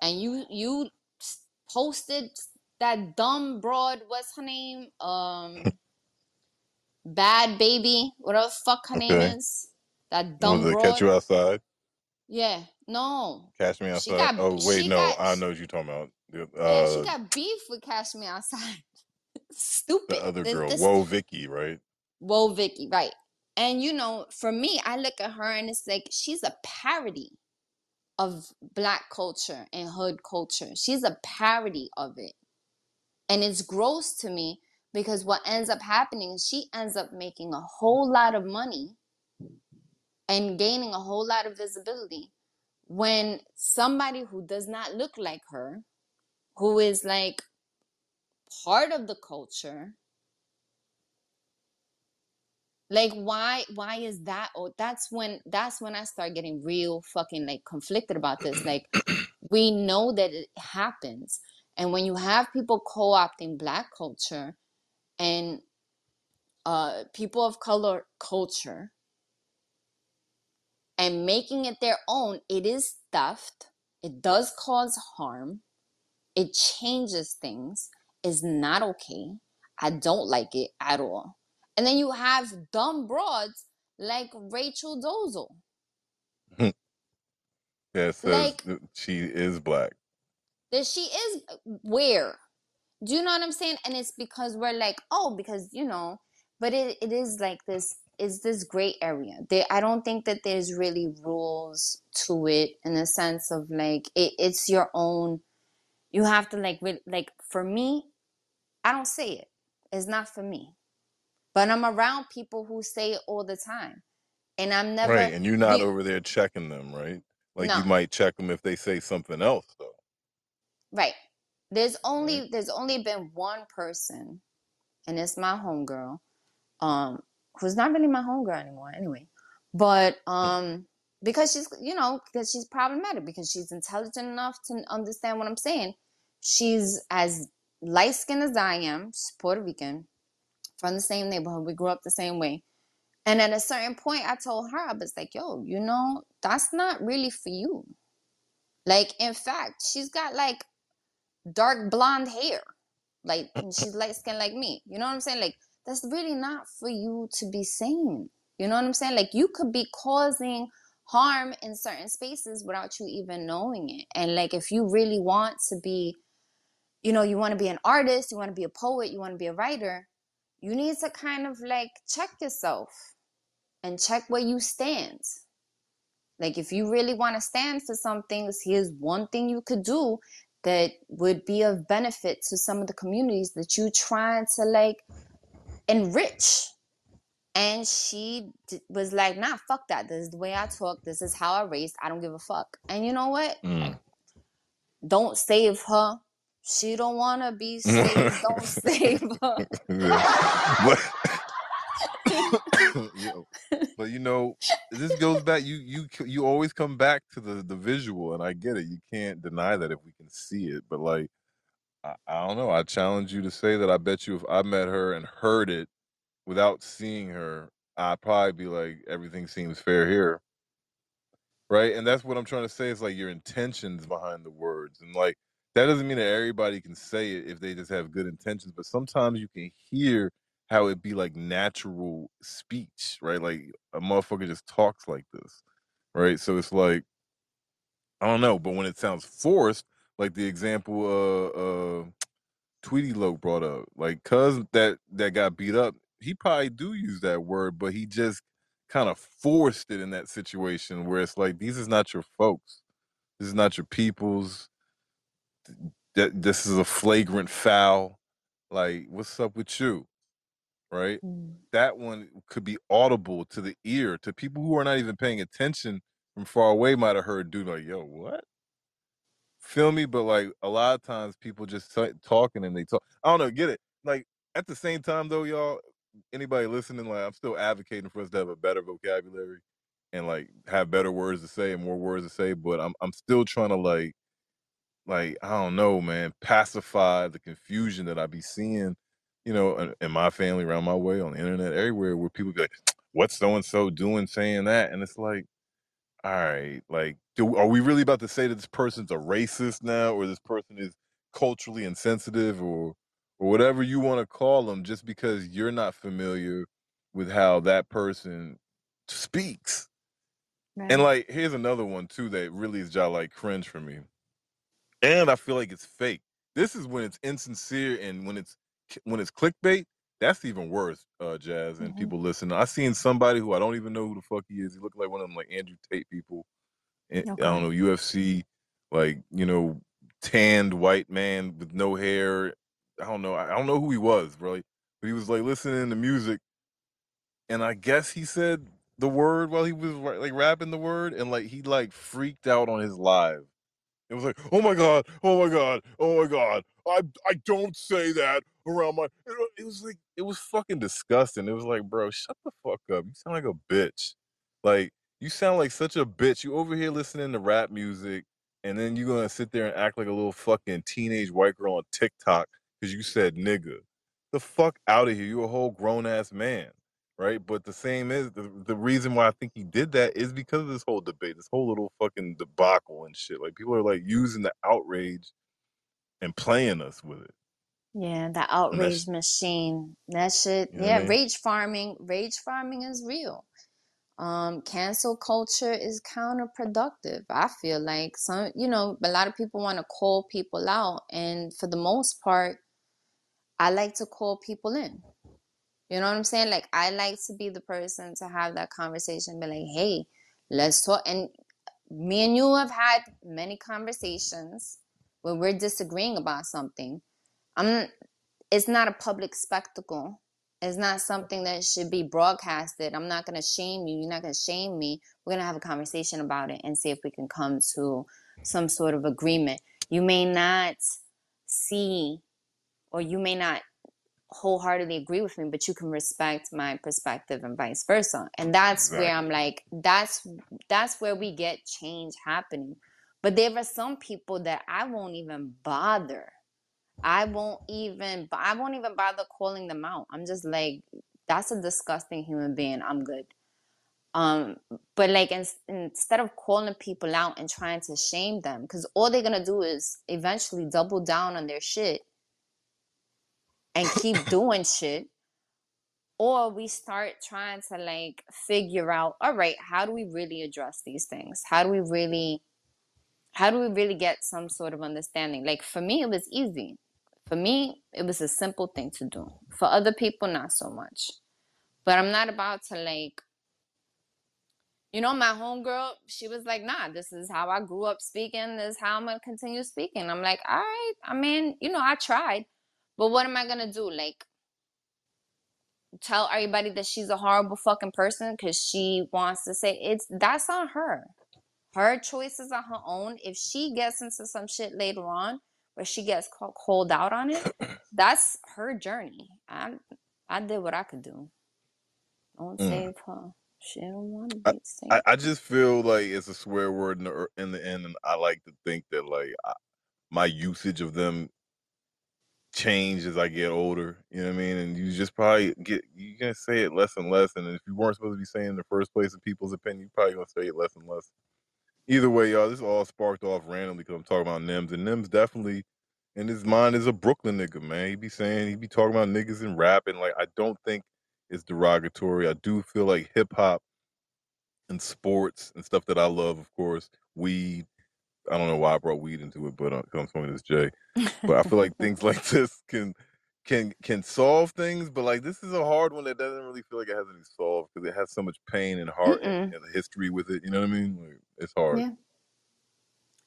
and you you s- posted that dumb broad, what's her name? Um, Bhad Bhabie, whatever the fuck her name Okay. is. That Was dumb it catch broad. you outside? Yeah, no, Catch me she outside? got Oh wait, she no, got I know what you're talking about. The- yeah she Uh, got beef with Cash Me Outside. Stupid. The Stupid. other This girl, this Whoa Vicky, right? Whoa, Vicky, right. And you know, for me, I look at her and it's like she's a parody of black culture and hood culture. She's a parody of it. And it's gross to me because what ends up happening is she ends up making a whole lot of money and gaining a whole lot of visibility when somebody who does not look like her, who is like part of the culture, like why why is that oh that's when that's when i start getting real fucking like conflicted about this like we know that it happens and when you have people co-opting black culture and uh people of color culture and making it their own it is theft it does cause harm it changes things is not okay i don't like it at all and then you have dumb broads like rachel Dolezal says like she is black. that she is where? Do you know what i'm saying? And it's because we're like oh because you know but it, it is like this is this gray area. There i don't think that there's really rules to it in the sense of like it, it's your own you have to like re- like for me i don't say it. It's not for me but i'm around people who say it all the time and i'm never Right, and you're not over there checking them, right? Like you no might check them if they say something else, though. right there's Right? only there's only been one person and it's my homegirl um who's not really my homegirl anymore anyway but um because she's you know because she's problematic because she's intelligent enough to understand what i'm saying she's as light skinned as i am she's puerto rican from the same neighborhood. We grew up the same way. And at a certain point i told her i was like yo you know that's not really for you. Like in fact she's got like dark blonde hair. Like and she's light skinned like me. You know what i'm saying? Like that's really not for you to be saying you know what i'm saying? Like you could be causing harm in certain spaces without you even knowing it. And like if you really want to be you know you want to be an artist you want to be a poet you want to be a writer you need to kind of like check yourself and check where you stand. Like if you really want to stand for some things, here's one thing you could do that would be of benefit to some of the communities that you're trying to like enrich. And she d- was like, nah, fuck that. This is the way I talk. This is how I raised. I don't give a fuck. And you know what? Mm. Don't save her. She don't want to be saved. don't save her. But, Yo, but you know, this goes back. You you you always come back to the the visual, and I get it. You can't deny that if we can see it. But like, I, I don't know. I challenge you to say that. I bet you if I met her and heard it without seeing her, I'd probably be like, everything seems fair here, right? And that's what I'm trying to say. Is like your intentions behind the words, and like that doesn't mean that everybody can say it if they just have good intentions. But sometimes you can hear how it be like natural speech, right? Like a motherfucker just talks like this, right? So it's like I don't know, but when it sounds forced, like the example uh uh Tweety Loke brought up, like cuz that that got beat up, he probably do use that word, but he just kind of forced it in that situation where it's like these is not your folks. This is not your peoples. That this is a flagrant foul. Like, what's up with you? Right? Mm. that one could be audible to the ear to people who are not even paying attention from far away might have heard dude like yo what feel me but like a lot of times people just t- talking and they talk i don't know get it like at the same time though y'all anybody listening like i'm still advocating for us to have a better vocabulary and like have better words to say and more words to say but i'm, I'm still trying to like like i don't know man pacify the confusion that i be seeing you know, in, in my family, around my way, on the internet, everywhere, where people be like, "What's so and so doing, saying that?" And it's like, all right, like, do are we really about to say that this person's a racist now, or this person is culturally insensitive, or or whatever you want to call them, just because you're not familiar with how that person speaks? And like, here's another one too that really is just like cringe for me, and I feel like it's fake. This is when it's insincere and when it's when it's clickbait. That's even worse, uh, Jazz, and Mhm. people listen. I seen somebody who I don't even know who the fuck he is. He looked like one of them like Andrew Tate people. And, I don't know UFC, like you know, tanned white man with no hair. I don't know. I don't know who he was, bro. But he was like listening to music, and I guess he said the word while he was like rapping the word, and like he like freaked out on his live. It was like, oh my god, oh my god, oh my god, I I don't say that around my. It was like it was fucking disgusting. It was like, bro, shut the fuck up. You sound like a bitch. Like you sound like such a bitch. You over here listening to rap music, and then you're gonna sit there and act like a little fucking teenage white girl on TikTok because you said nigga. The fuck out of here. You a whole grown ass man right? But the same is the, the reason why I think he did that is because of this whole debate, this whole little fucking debacle and shit. Like people are like using the outrage and playing us with it. Yeah, the outrage that's machine. That shit. you know what I Yeah, mean? rage farming. Rage farming is real. Um, cancel culture is counterproductive. I feel like some, you know, a lot of people want to call people out, and for the most part, I like to call people in. You know what I'm saying? Like I like to be the person to have that conversation, be like, hey, let's talk. And me and you have had many conversations where we're disagreeing about something. I'm it's not a public spectacle. It's not something that should be broadcasted. I'm not gonna shame you. You're not gonna shame me. We're gonna have a conversation about it and see if we can come to some sort of agreement. You may not see or you may not wholeheartedly agree with me, but you can respect my perspective and vice versa. And that's where I'm like, that's that's where we get change happening. But there are some people that I won't even bother. I won't even I won't even bother calling them out. I'm just like, that's a disgusting human being. I'm good. Um, but like in, instead of calling people out and trying to shame them, because all they're gonna do is eventually double down on their shit and keep doing shit or we start trying to like figure out all right how do we really address these things how do we really how do we really get some sort of understanding like for me it was easy for me it was a simple thing to do for other people not so much but i'm not about to like you know, my homegirl, she was like, nah, this is how I grew up speaking. This is how I'm to continue speaking. I'm like, all right. I mean, you know, I tried. But what am I to do? Like, tell everybody that she's a horrible fucking person because she wants to say it's that's on her. Her choices are her own. If she gets into some shit later on where she gets called out on it, that's her journey. I I did what I could do. Don't Mm. save her. She don't want to I, be saved. I, I just feel like it's a swear word in the er- in the end, and I like to think that like I, my usage of them change as I get older. You know what I mean? And you just probably get you gonna say it less and less. And if you weren't supposed to be saying in the first place in people's opinion, you probably gonna say it less and less. Either way, y'all, this all sparked off randomly because I'm talking about Nems, and Nems definitely in his mind is a Brooklyn nigga, man. He be saying he be talking about niggas and rapping. Like I don't think it's derogatory. I do feel like hip hop and sports and stuff that I love, of course, weed. I don't know why I brought weed into it, but uh, I'm smoking this J. But I feel like things like this can can can solve things. But like this is a hard one that doesn't really feel like it has any solve because it has so much pain and heart and, and history with it. You know what I mean? Like, it's hard. Yeah.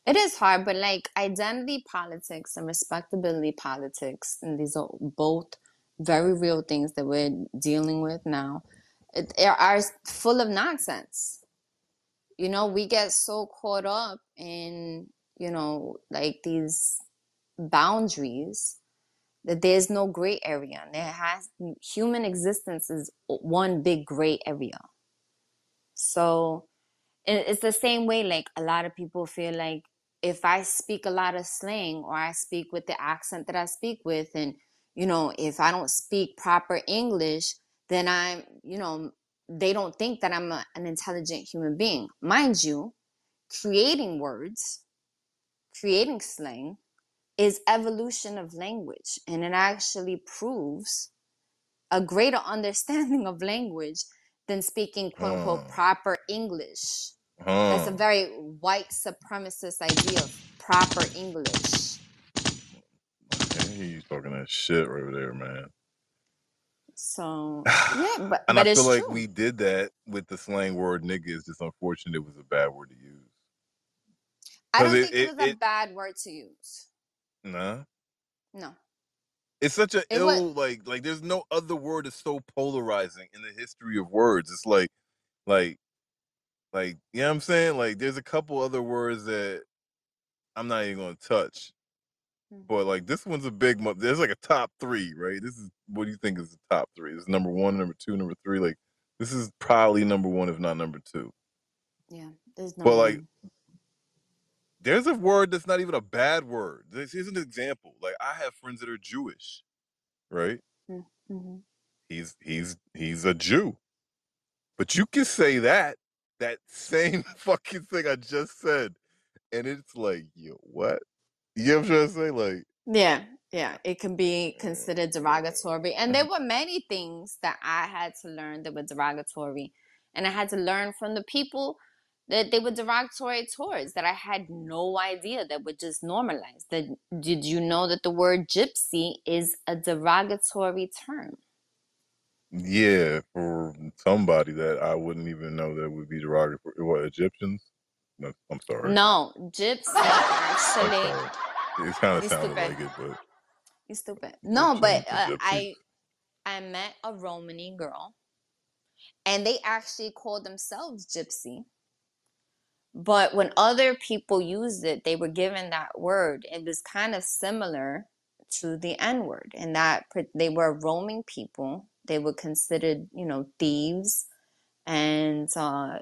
It is hard, but like identity politics and respectability politics, and these are both very real things that we're dealing with now, it, they are full of nonsense. You know, we get so caught up in, you know, like these boundaries that there's no gray area. There has human existence is one big gray area. So it's the same way like a lot of people feel like if I speak a lot of slang or I speak with the accent that I speak with and you know if I don't speak proper English then I'm you know they don't think that I'm a, an intelligent human being mind you creating words creating slang is evolution of language and it actually proves a greater understanding of language than speaking quote unquote Huh. Hmm. proper English that's a hmm. very white supremacist idea of proper English. Man, you talking that shit right there, man. So yeah, but and but I it's feel like true. we did that with the slang word nigga. It's just unfortunate it was a bad word to use. I Because don't it, think it it, was a it, bad word to use. nah. No, It's such a it was. ill like like there's no other word that's so polarizing in the history of words. It's like like like you know what I'm saying? Like there's a couple other words that I'm not even gonna touch. But Mhm. like this one's a big mo- there's like a top three, right? This is what do you think is the top three? This is number one, number two, number three. Like this is probably number one, if not number two. Yeah, there's no But like one. there's a word that's not even a bad word. This is an example. Like I have friends that are Jewish, right? Mm-hmm. He's he's he's a Jew. But you can say that that same fucking thing I just said, and it's like, yo, what? You know what I'm trying to say? Like, Yeah, yeah, it can be considered derogatory. And there uh-huh. were many things that I had to learn that were derogatory. And I had to learn from the people that they were derogatory towards that I had no idea that were just normalized. That did you know that the word gypsy is a derogatory term? yeah, for somebody that I wouldn't even know that would be derogatory. What Egyptians? No, I'm sorry. No, gypsy actually. It kind of sounded stupid. like it, but You stupid. No, but uh, I I met a Romany girl and they actually called themselves gypsy. But when other people used it, they were given that word. It was kind of similar to the N word, and that they were roaming people. They were considered, you know, thieves, and uh,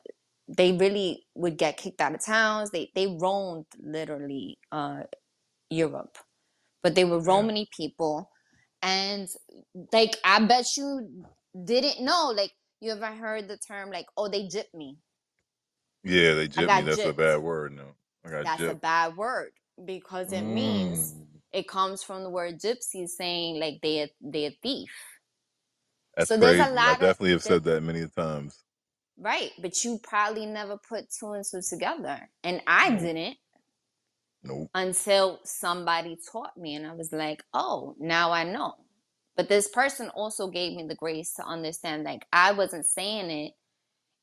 they really would get kicked out of towns. They they roamed literally uh, Europe, but they were yeah, Romany people, and like I bet you didn't know. Like you ever heard the term like, "Oh, they gypped me." yeah, they gypped me. That's a bad word. No, I got That's a bad word because it means Mm, it comes from the word gypsy, saying like they they a thief. that's So there's a crazy. I lot of definitely have said that many times. Right, but you probably never put two and two together, and I Nope, didn't nope. until somebody taught me, and I was like, oh, now I know. But this person also gave me the grace to understand like I wasn't saying it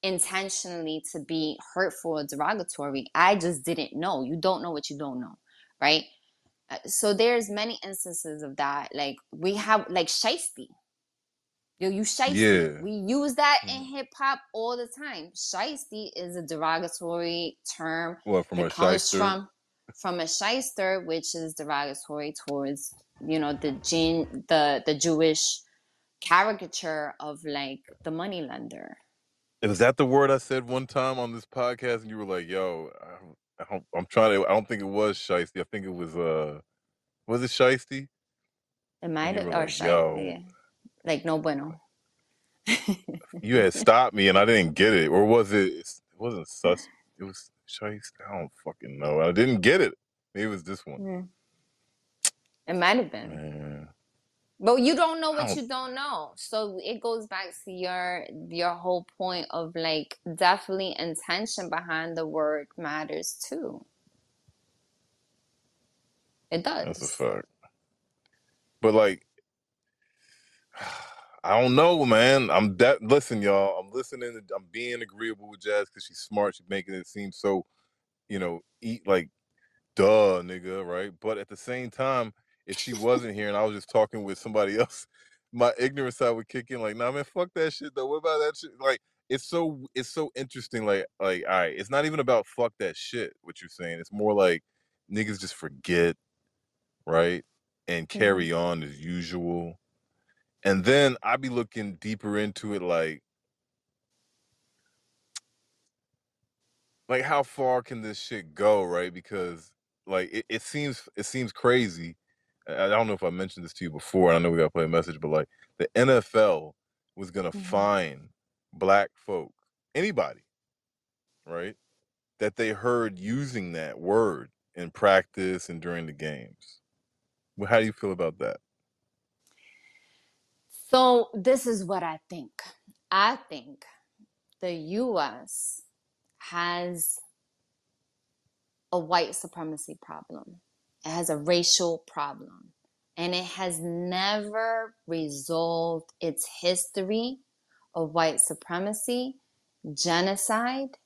intentionally to be hurtful or derogatory. I just didn't know. You don't know what you don't know, right? Uh, So there's many instances of that. Like we have like shiesty. Yo, you shiesty. Yeah. We use that in Mm. hip hop all the time. Shiesty is a derogatory term What from a comes shyster? from from a shyster, which is derogatory towards you know the Jean, the the Jewish caricature of like the money lender. Was that the word I said one time on this podcast? And you were like, "Yo, I, I don't, I'm trying to. I don't think it was shiesty. I think it was uh, was it shiesty?" It And might you have were or like, shy, "Yo, yeah. Like no bueno. you had stopped me, and I didn't get it, or was it? It wasn't sus. It was shiesty. I don't fucking know. I didn't get it. Maybe it was this one. It might have been. Man, But you don't know what don't. you don't know. So it goes back to your your whole point of like definitely intention behind the word matters too. It does. That's a fact. But like, I don't know, man. I'm that. Listen, y'all. I'm listening. To, I'm being agreeable with Jazz because she's smart. She's making it seem so, you know, eat like duh, nigga, right? But at the same time, if she wasn't here and I was just talking with somebody else, my ignorance side would kick in. Like, nah, man, fuck that shit though. What about that shit? Like, it's so it's so interesting. Like, like, all right, it's not even about fuck that shit. What you're saying? It's more like niggas just forget, right, and Mhm. carry on as usual. And then I'd be looking deeper into it, like, like how far can this shit go, right? Because like it, it seems it seems crazy. I don't know if I mentioned this to you before. and I know we got to play a message, but like the NFL was gonna Mhm. fine black folk, anybody, right, that they heard using that word in practice and during the games. Well, how do you feel about that? So this is what I think. I think the US has a white supremacy problem. It has a racial problem. And it has never resolved its history of white supremacy, genocide,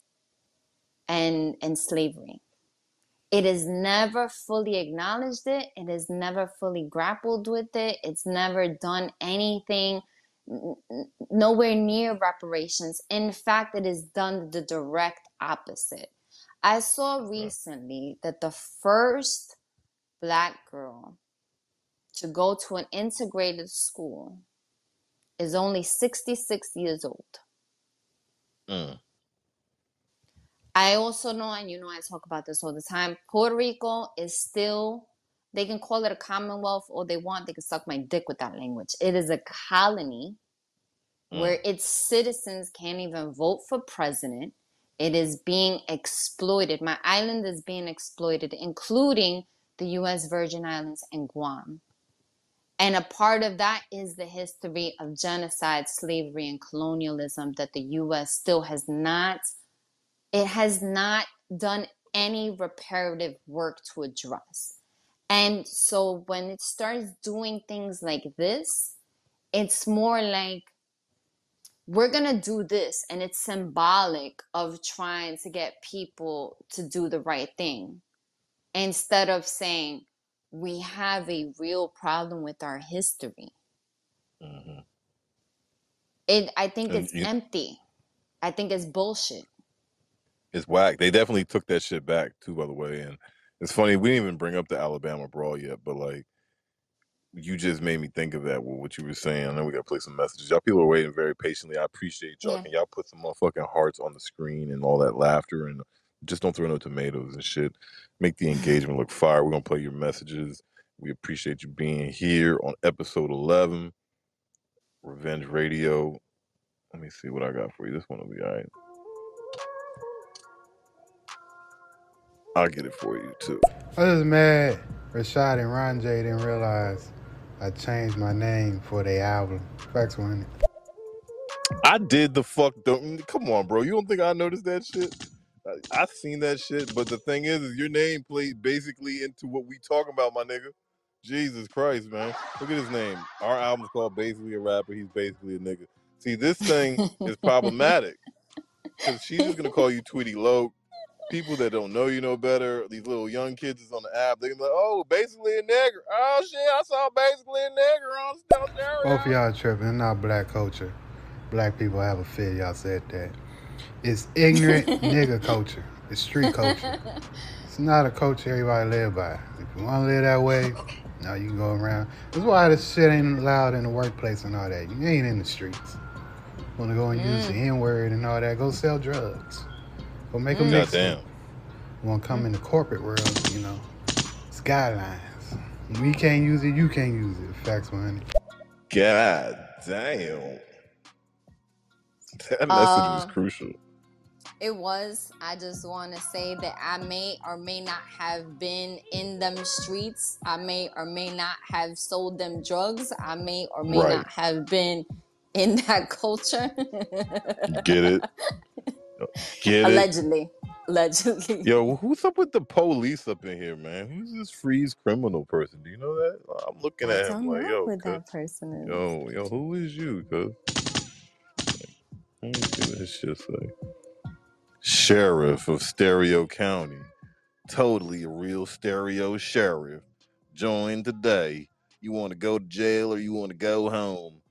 and, and slavery. It has never fully acknowledged it. It has never fully grappled with it. It's never done anything nowhere near reparations. In fact, it has done the direct opposite. I saw recently that the first black girl to go to an integrated school is only 66 years old. Mm. I also know, and you know, I talk about this all the time. Puerto Rico is still, they can call it a commonwealth all they want. They can suck my dick with that language. It is a colony where Mm. its citizens can't even vote for president. It is being exploited. My island is being exploited, including the U.S. Virgin Islands and Guam. And a part of that is the history of genocide, slavery, and colonialism that the U.S. still has not it has not done any reparative work to address. And so when it starts doing things like this, it's more like we're going to do this and it's symbolic of trying to get people to do the right thing instead of saying we have a real problem with our history. hmm It I think And it's you, empty. I think it's bullshit. It's whack. They definitely took that shit back too, by the way. And it's funny we didn't even bring up the Alabama brawl yet, but like you just made me think of that with what you were saying. I know we gotta play some messages. Y'all people are waiting very patiently. I appreciate y'all. Yeah. Can y'all put some motherfucking hearts on the screen and all that laughter and just don't throw no tomatoes and shit. Make the engagement look fire. We're gonna play your messages. We appreciate you being here on episode eleven, Revenge Radio. Let me see what I got for you. This one will be all right. I'll get it for you too. I was mad Reshad and Ron J didn't realize I changed my name for their album. Facts on it. I did the fuck. Don't come on, bro. You don't think I noticed that shit? I, I seen that shit, but the thing is, is your name played basically into what we talking about, my nigga. Jesus Christ, man. Look at his name. Our album's called basically a rapper. He's basically a nigga. See, this thing is problematic. because she's just gonna call you Tweety Loke. People that don't know you no better, these little young kids is on the app. They're be like, "Oh, basically a nigger." Oh shit, I saw basically a nigger on Stone Both of y'all tripping. It's not black culture. Black people have a fit. Y'all said that. It's ignorant nigger culture. It's street culture. It's not a culture everybody live by. If you want to live that way, now you can go around. That's why this shit ain't allowed in the workplace and all that. You ain't in the streets. Want to go and use the mm. N word and all that? Go sell drugs. Go make a mix. Goddamn. You want to come in the corporate world? You know, it's guidelines. We can't use it. You can't use it. Facts, money. God damn. That message was Uh, crucial. It was. I just want to say that I may or may not have been in them streets. I may or may not have sold them drugs. I may or may Right. not have been in that culture. Get it? Get it? Allegedly. Allegedly. Yo, who's up with the police up in here, man? Who's this freeze criminal person? Do you know that? I'm looking I at don't him like, know yo, who cuz, that person is. yo, yo, who is you, cuz? Let me see what this say. Sheriff of Stereo County. Totally a real stereo sheriff. Join today. You want to go to jail or you want to go home?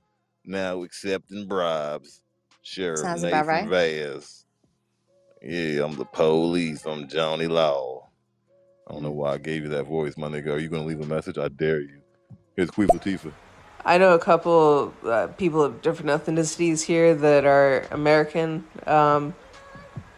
Now accepting bribes. Sheriff Sounds about right. Vaz. Yeah, I'm the police. I'm Johnny Law. I don't know why I gave you that voice, my nigga. Are you gonna leave a message? I dare you. Here's Queen Latifah. I know a couple uh, people of different ethnicities here that are American. Um,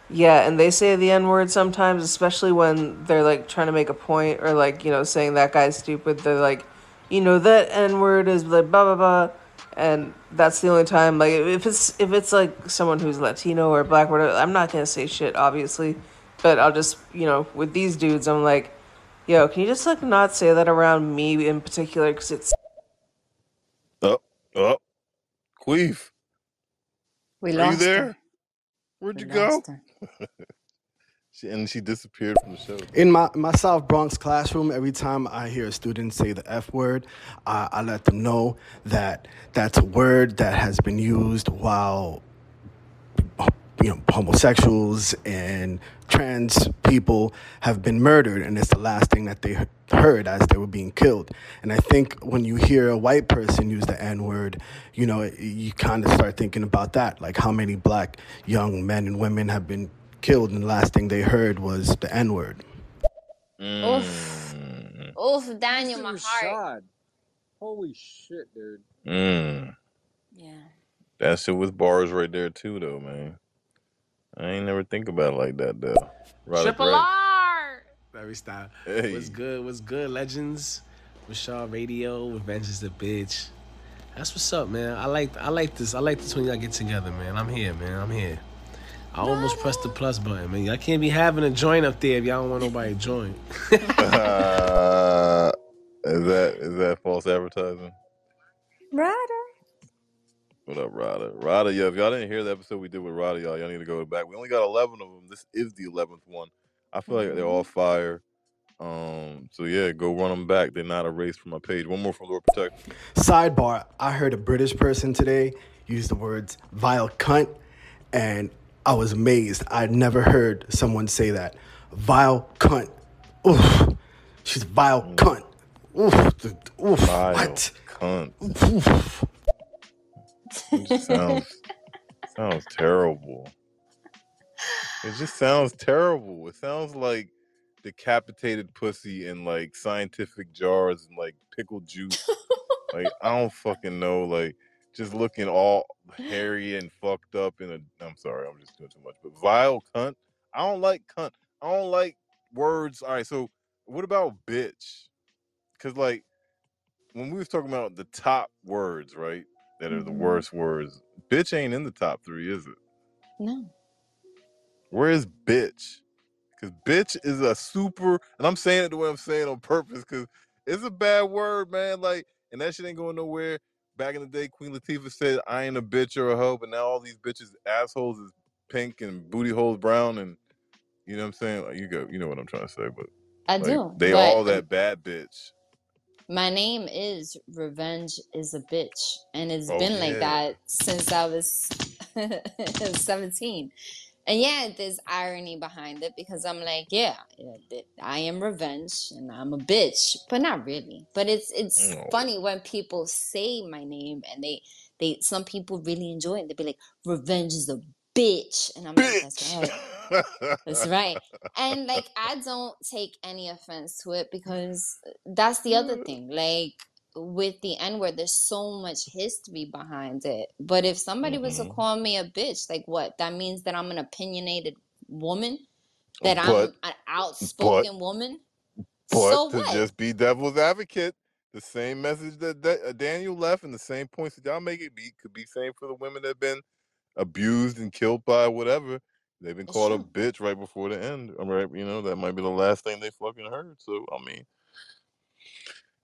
yeah, and they say the N word sometimes, especially when they're like trying to make a point or like, you know, saying that guy's stupid. They're like, you know, that N word is like blah blah blah. And that's the only time like if it's if it's like someone who's Latino or black whatever, I'm not gonna say shit, obviously. But I'll just you know, with these dudes I'm like, yo, can you just like not say that around me in particular because it's Up, up. Queef, We are you lost her. there? Where'd We you go? She, and she disappeared from the show. In my, my South Bronx classroom, every time I hear a student say the F word, I, I let them know that that's a word that has been used while you know homosexuals and trans people have been murdered and it's the last thing that they heard as they were being killed and i think when you hear a white person use the n word you know you kind of start thinking about that like how many black young men and women have been killed and the last thing they heard was the n word Oof. Mm, Oof, Daniel, my heart. Reshad. Holy shit, dude. mm. Yeah. That's it with bars right there too, though, man. I ain't never think about it like that, though. Rada Triple R. Very style. Hey. What's good? What's good, legends? Reshad Radio, Revenge is the bitch. That's what's up, man. I like I like this. I like this when y'all get together, man. I'm here, man. I'm here. I almost pressed the plus button, man. Y'all can't be having a joint up there if y'all don't want nobody to join. Uh, is that is that false advertising? Rada. What up, Rada? Rada, yo, if y'all didn't hear the episode we did with Rada, y'all, y'all need to go back. We only got 11 of them. This is the 11th one. I feel like they're all fire. Um, so yeah, go run them back. They're not erased from my page. One more from Lord Protect. Sidebar: I heard a British person today use the words "vile cunt," and I was amazed. I'd never heard someone say that. Vile cunt. Oof. She's a vile mm. cunt. Oof. Oof. Vile What? cunt. Oof. It sounds sounds terrible. It just sounds terrible. It sounds like decapitated pussy in like scientific jars and like pickled juice. like I don't fucking know. Like just looking all hairy and fucked up in a. I'm sorry, I'm just doing too much. But vile cunt. I don't like cunt. I don't like words. All right, so what about bitch? Because like when we was talking about the top words, right? That are the Mhm. worst words. Bitch ain't in the top three, is it? No. Where is bitch? Because bitch is a super, and I'm saying it the way I'm saying on purpose because it's a bad word, man. Like, and that shit ain't going nowhere. Back in the day, Queen Latifah said, I ain't a bitch or a hoe, but now all these bitches' assholes is pink and booty holes brown, and you know what I'm saying? Like, you go, you know what I'm trying to say, but I like, do. they all that bad bitch. my name is Revenge is a bitch. And it's Oh, been like that since I was 17. And yeah, there's irony behind it because I'm like, yeah, I am revenge and I'm a bitch, but not really. But it's it's No. funny when people say my name and they they some people really enjoy it. They be like, revenge is a bitch, and I'm like, that's right. That's right. And like I don't take any offense to it because that's the other thing. Like with the N word, there's so much history behind it. But if somebody was to Mhm. call me a bitch, like what? That means that I'm an opinionated woman? That But- I'm an outspoken woman? But so to what? just be devil's advocate, the same message that, that uh, Daniel left and the same points that y'all make it be could be same for the women that have been abused and killed by whatever. They've been It's called a bitch right before the end. I'm right, you know, that might be the last thing they fucking heard. So I mean,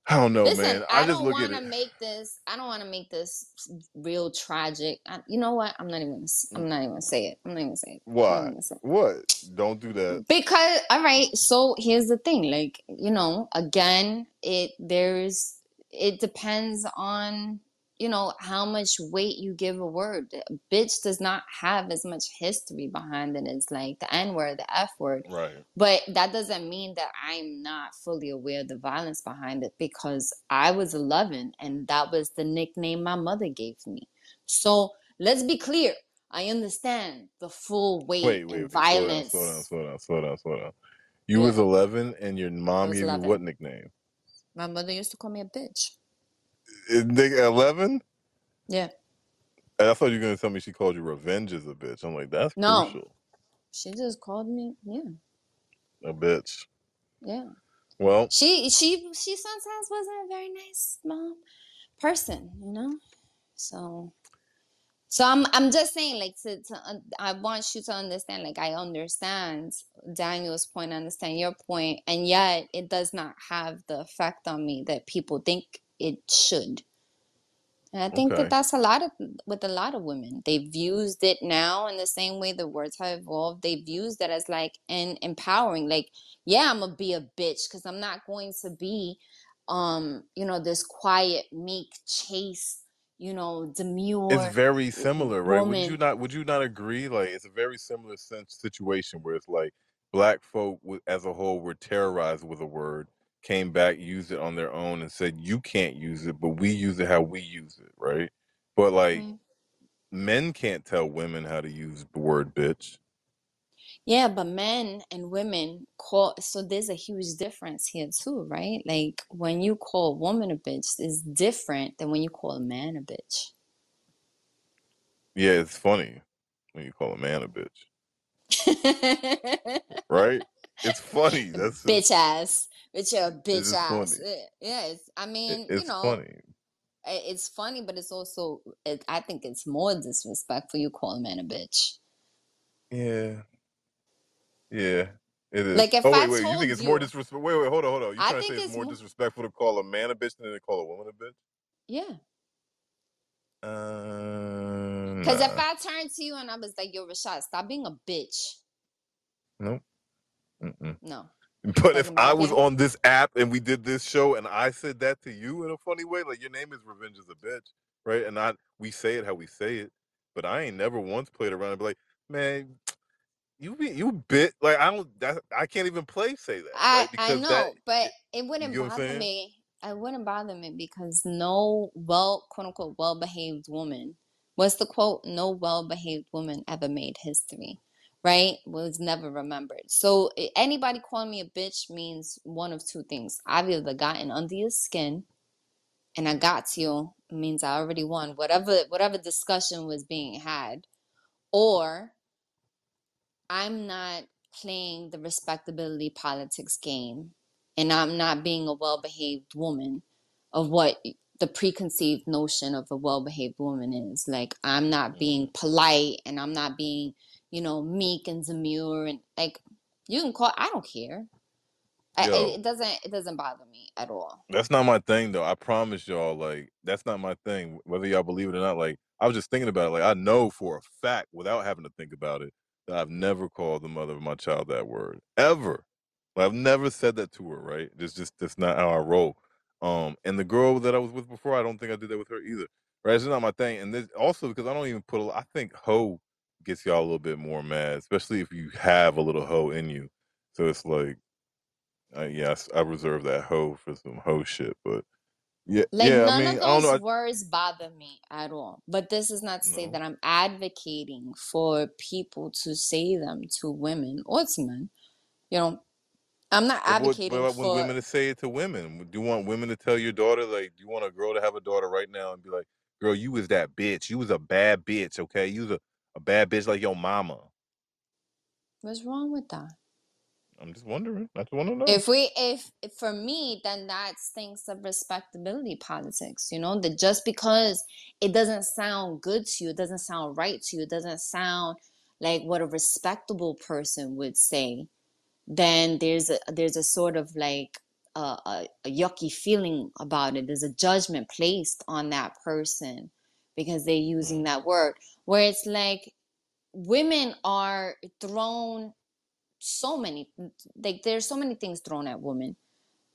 I don't know, Listen, man. I, I just look at want to it. make this. I don't want to make this real tragic. I, you know what? I'm not even. I'm not even gonna say it. I'm not even gonna say it. I'm not even Why? say it. What? Don't do that. Because all right, so here's the thing. Like you know, again, it there's it depends on you know how much weight you give a word. Bitch does not have as much history behind it as like the N word, the F word. Right. But that doesn't mean that I'm not fully aware of the violence behind it because I was 11 and that was the nickname my mother gave me. So let's be clear. I understand the full weight Wait, wait, wait. Slow down, violence. slow down, slow down, slow down, slow down. You Yeah. was 11 and your mom gave you what nickname? My mother used to call me a bitch. Uh, 11? Yeah. I thought you were gonna tell me she called you revenge as a bitch. I'm like, that's No. crucial. She just called me, yeah, A bitch. yeah. Well, She she she sometimes wasn't a very nice mom person, you know. So so I'm I'm just saying like to to un- I want you to understand like I understand Daniel's point, I understand your point, and yet it does not have the effect on me that people think it should. And I think Okay. that that's a lot of with a lot of women. They've used it now in the same way the words have evolved. They've used it as like an empowering. Like, yeah, I'm gonna be a bitch because I'm not going to be, um, you know, this quiet, meek, chaste, you know, demure. it's very similar, right? Would you not would you not agree? Like it's a very similar sense situation where it's like black folk as a whole were terrorized with a word, came back, used it on their own, and said you can't use it, but we use it how we use it, right? But like Right. men can't tell women how to use the word bitch. Yeah, but men and women call, so there's a huge difference here too, right? Like when you call a woman a bitch is different than when you call a man a bitch. Yeah, it's funny when you call a man a bitch, right? It's funny. That's just, bitch ass. Bitch, you're a it's bitch ass. funny. Yeah, yeah, it's, I It, mean, you know, funny. it's funny, but it's also, it, I think it's more disrespectful you call a man a bitch. Yeah, yeah, it is. Like if Oh I wait, wait. You think it's more disrespectful? Wait, wait, hold on, hold on. You trying to say it's it's more more, disrespectful to call a man a bitch than to call a woman a bitch? yeah. Uh, Because if I turned to you and I was like, yo, Reshad, stop being a bitch. nope. Mm-mm. No, But if I was on this app and we did this show and I said that to you in a funny way, like your name is Revenge is a bitch, right? And I we say it how we say it, but I ain't never once played around and be like, man, you be you bit like I don't that I can't even play say that, I right? I Because that know, but it you wouldn't get what I'm bother saying? me. It wouldn't bother me because no well, quote unquote, well-behaved woman. What's the quote? No well-behaved woman ever made history, right? Was never remembered. So anybody calling me a bitch means one of two things. I've either gotten under your skin and I got to you, means I already won. Whatever whatever discussion was being had, or I'm not playing the respectability politics game and I'm not being a well behaved woman of what the preconceived notion of a well behaved woman is. Like, I'm not being polite and I'm not being, you know, meek and demure and like, you can call, I don't care. I, it, it doesn't, it doesn't bother me at all. That's not my thing though. I promise y'all, like that's not my thing. Whether y'all believe it or not, like I was just thinking about it. Like I know for a fact, without having to think about it, that I've never called the mother of my child that word ever. Like, I've never said that to her. Right? It's just that's not how I roll. Um, and the girl that I was with before, I don't think I did that with her either. Right? It's not my thing. And this also because I don't even put. A, I think hoe gets y'all a little bit more mad, especially if you have a little hoe in you. So it's like, uh, yes, I reserve that hoe for some hoe shit. But yeah, Like yeah. I none mean, of I don't know. those I, words bother me at all. But this is not to say no. that I'm advocating for people to say them to women or to men. You know, I'm not But what, what advocating for women to say it to women? Do you want women to tell your daughter, like, do you want a girl to have a daughter right now and be like, girl, you was that bitch. You was a bad bitch, okay? You was a, a bad bitch like your mama. what's wrong with that? I'm just wondering. I just want to know. If we if, if for me then that stinks of respectability politics, you know, that just because it doesn't sound good to you, it doesn't sound right to you, it doesn't sound like what a respectable person would say, then there's a there's a sort of like a, a, a yucky feeling about it. There's a judgment placed on that person because they're using that word. Where it's like women are thrown so many like there's so many things thrown at women.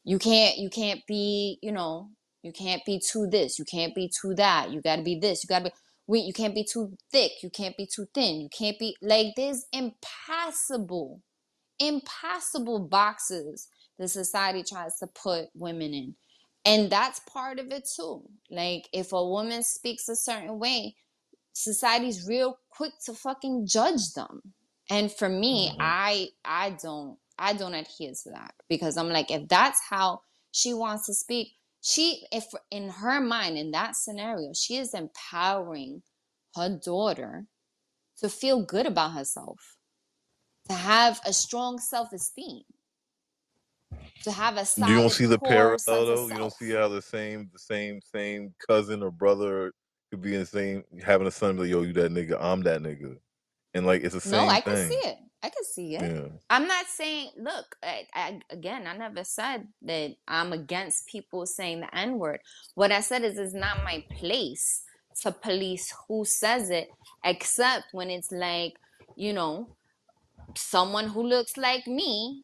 You can't you can't be, you know, you can't be too this, you can't be too that, you gotta be this, you gotta be wait, you can't be too thick, you can't be too thin, you can't be like there's impossible impossible boxes the society tries to put women in. And that's part of it too. Like if a woman speaks a certain way, society's real quick to fucking judge them. And for me, Mm-hmm. I I don't I don't adhere to that because I'm like if that's how she wants to speak, she if in her mind in that scenario, she is empowering her daughter to feel good about herself, to have a strong self-esteem, to have a son. Do You don't see the parallel though. You don't see how the same, the same, same cousin or brother could be in the same having a son. Be like, yo, you that nigga, I'm that nigga, and like it's the No, same I can see it. I can see it. Yeah. I'm not saying, look, I, I, again, I never said that I'm against people saying the N word. What I said is, it's not my place to police who says it, except when it's like, you know, someone who looks like me.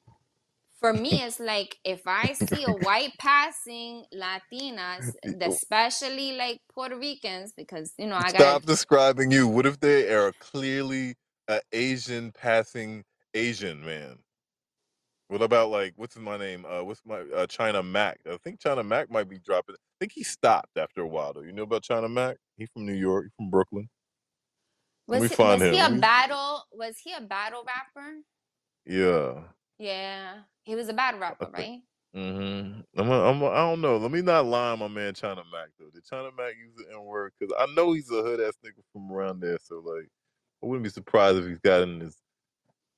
For me, it's like if I see a white passing Latinas, especially like Puerto Ricans, because, you know, I got Stop describing you. What if they are clearly a Asian passing Asian man? What about like what's my name? Uh, what's my uh, China Mac? I think China Mac might be dropping. I think he stopped after a while though. You know about China Mac? He from New York. He from Brooklyn. Let me Was he, find was he a battle? Was he a battle rapper? Yeah. Yeah, he was a bad rapper, right? Mm-hmm. I'm, a, I'm a, I don't know. Let me not lie on my man China Mac though. Did China Mac use the N word? Because I know he's a hood ass nigga from around there. So like, I wouldn't be surprised if he's got in his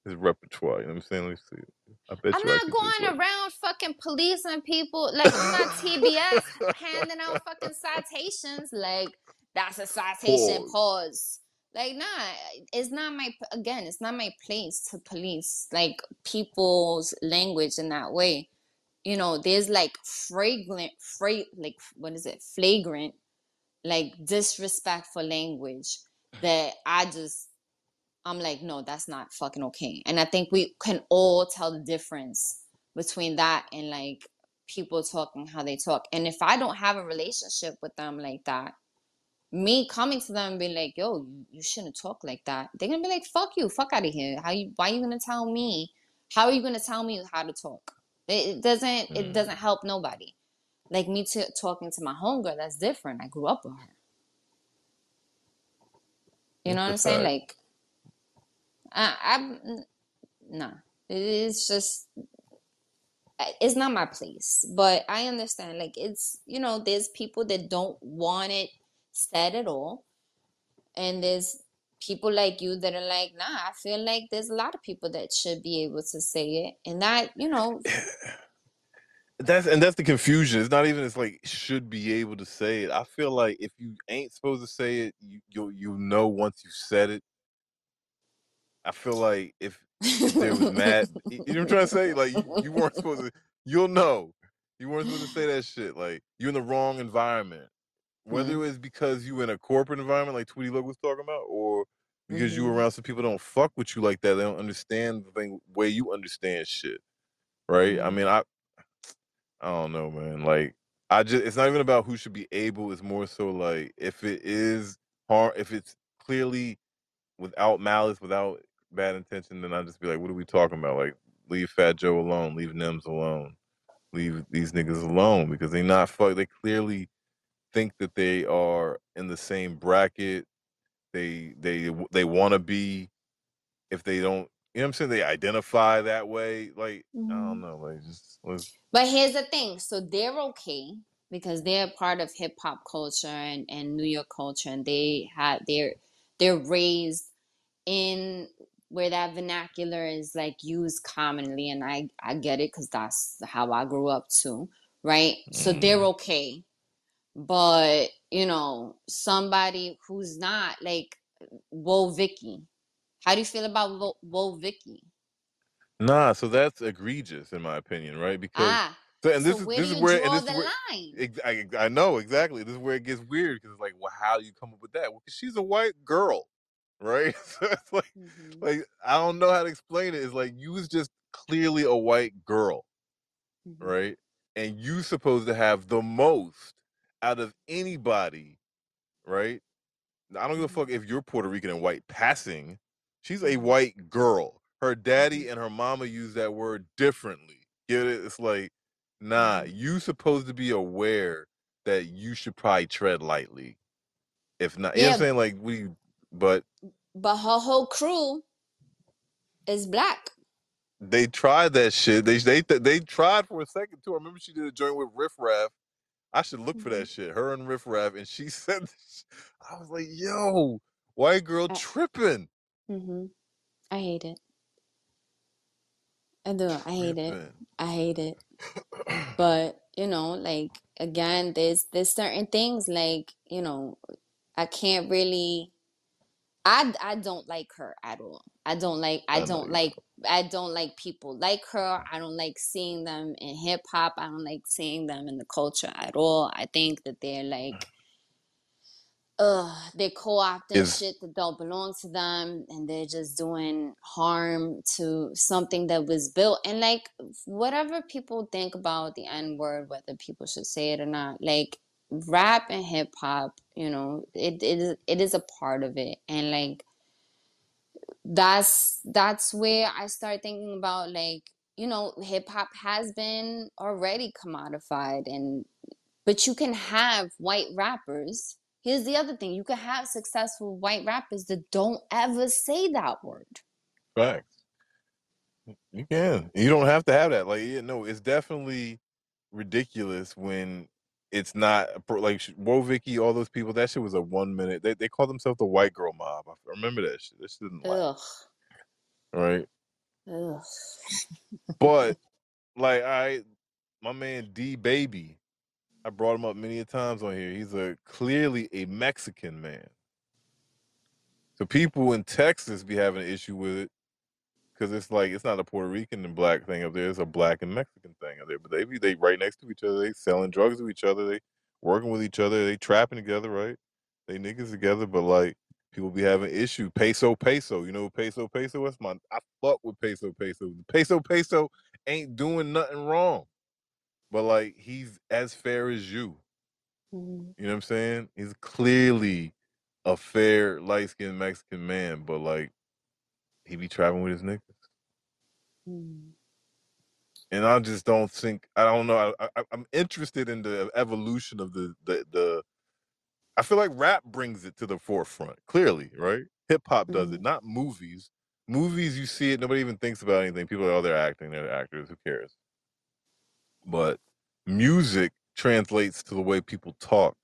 his repertoire. You know what I'm saying? Let me see. I bet I'm not going around fucking policing people. Like I'm not TBS handing out fucking citations. Like that's a citation. Pause. Pause. Like nah, it's not my again. It's not my place to police like people's language in that way. You know, there's like fragrant, fra- like what is it? Flagrant, like disrespectful language that I just I'm like, no, that's not fucking okay. And I think we can all tell the difference between that and like people talking how they talk. And if I don't have a relationship with them like that, me coming to them and being like, yo, you, shouldn't talk like that. They're gonna be like, fuck you, fuck out of here. How you why you gonna tell me? How are you gonna tell me how to talk? It, it doesn't it Mm. doesn't help nobody. Like me to talking to my homegirl, that's different. I grew up with her. You know what I'm saying? Like I, I'm nah. It's just it's not my place. But I understand. Like it's you know, there's people that don't want it said at all, and there's people like you that are like, nah. I feel like there's a lot of people that should be able to say it, and that you know, That's and that's the confusion. It's not even it's like should be able to say it. I feel like if you ain't supposed to say it, you you you know once you said it. I feel like if if there was mad, you know what I'm trying to say? Like you, you weren't supposed to. You'll know you weren't supposed to say that shit. Like you're in the wrong environment. Whether Mhm. it was because you in a corporate environment like Tweety Loc was talking about, or because you Mhm. around some people don't fuck with you like that. They don't understand the thing way you understand shit. Right? I Mhm. mean, I I don't know, man. Like I just it's not even about who should be able, it's more so like if it is hard if it's clearly without malice, without bad intention, then I'd just be like, what are we talking about? Like, leave Fat Joe alone, leave Nems alone, leave these niggas alone because they not fuck. They clearly think that they are in the same bracket. They they they want to be. If they don't, you know what I'm saying? They identify that way. Like I Mhm. don't know. Like just let's But here's the thing. So they're okay because they're part of hip hop culture and, and New York culture and they had they're they're raised in where that vernacular is like used commonly and I I get it cuz that's how I grew up too, right? So they're mm, okay. But, you know, somebody who's not like Woah Vicky. How do you feel about Whoa, Woah Vicky? nah. So that's egregious in my opinion, right? Because Ah, so and this so is where this is you where and draw this is the where line? ex- I, I know exactly. This is where it gets weird because it's like, well, how do you come up with that? Well, 'cause she's a white girl, right? so it's like, Mhm. like I don't know how to explain it. It's like you was just clearly a white girl, Mhm. right? And you supposed to have the most out of anybody, right? I don't give a Mhm. fuck if you're Puerto Rican and white passing. She's a white girl. Her daddy Mhm. and her mama use that word differently. Get it? It's like, nah, Mhm. you supposed to be aware that you should probably tread lightly. If not, you know what I'm saying? Like we, but but her whole crew is black. they tried that shit. They they they tried for a second too. I remember she did a joint with Riff Raff. I should look for Mhm. that shit. Her and Riff Raff, and she said, this- I was like, yo, white girl I, tripping, mhm. I hate it. I do. I hate it. I hate it. But, you know, like again, there's there's certain things like, you know, I can't really I I don't like her at all. I don't like I I don't like I don't like people like her. I don't like seeing them in hip hop. I don't like seeing them in the culture at all. I think that they're mm. like ugh, they're co-opting Is shit that don't belong to them and they're just doing harm to something that was built and like whatever people think about the n-word whether people should say it or not like rap and hip hop you know it, it is it is a part of it and like that's that's where I start thinking about like you know hip hop has been already commodified and but you can have white rappers here's the other thing you can have successful white rappers that don't ever say that word Right. You can. You don't have to have that. Like, yeah, no, it's definitely ridiculous when it's not like Vicky, all those people. That shit was a one minute. They they call themselves the white girl mob. I remember that shit. Shit didn't last, ugh right? ugh But like, I, my man D Baby, I brought him up many a times on here. He's a clearly a Mexican man. So people in Texas be having an issue with it because it's like it's not a Puerto Rican and black thing up there; it's a black and Mexican thing up there. But they be they right next to each other. They selling drugs to each other. They working with each other. They trapping together, right? They niggas together. But like people be having issue. Peso peso, you know peso peso? That's my I fuck with peso peso. Peso peso ain't doing nothing wrong, but like he's as fair as you. Mhm. You know what I'm saying? He's clearly a fair light skinned Mexican man, but like he be traveling with his niggas. Mhm. and I just don't think I don't know. I, I, I'm interested in the evolution of the, the the. I feel like rap brings it to the forefront. Clearly, right? Hip hop does it, Mhm. not movies. Movies, you see it, nobody even thinks about anything. People are, oh, they're acting, they're actors. Who cares? But music translates to the way people talk.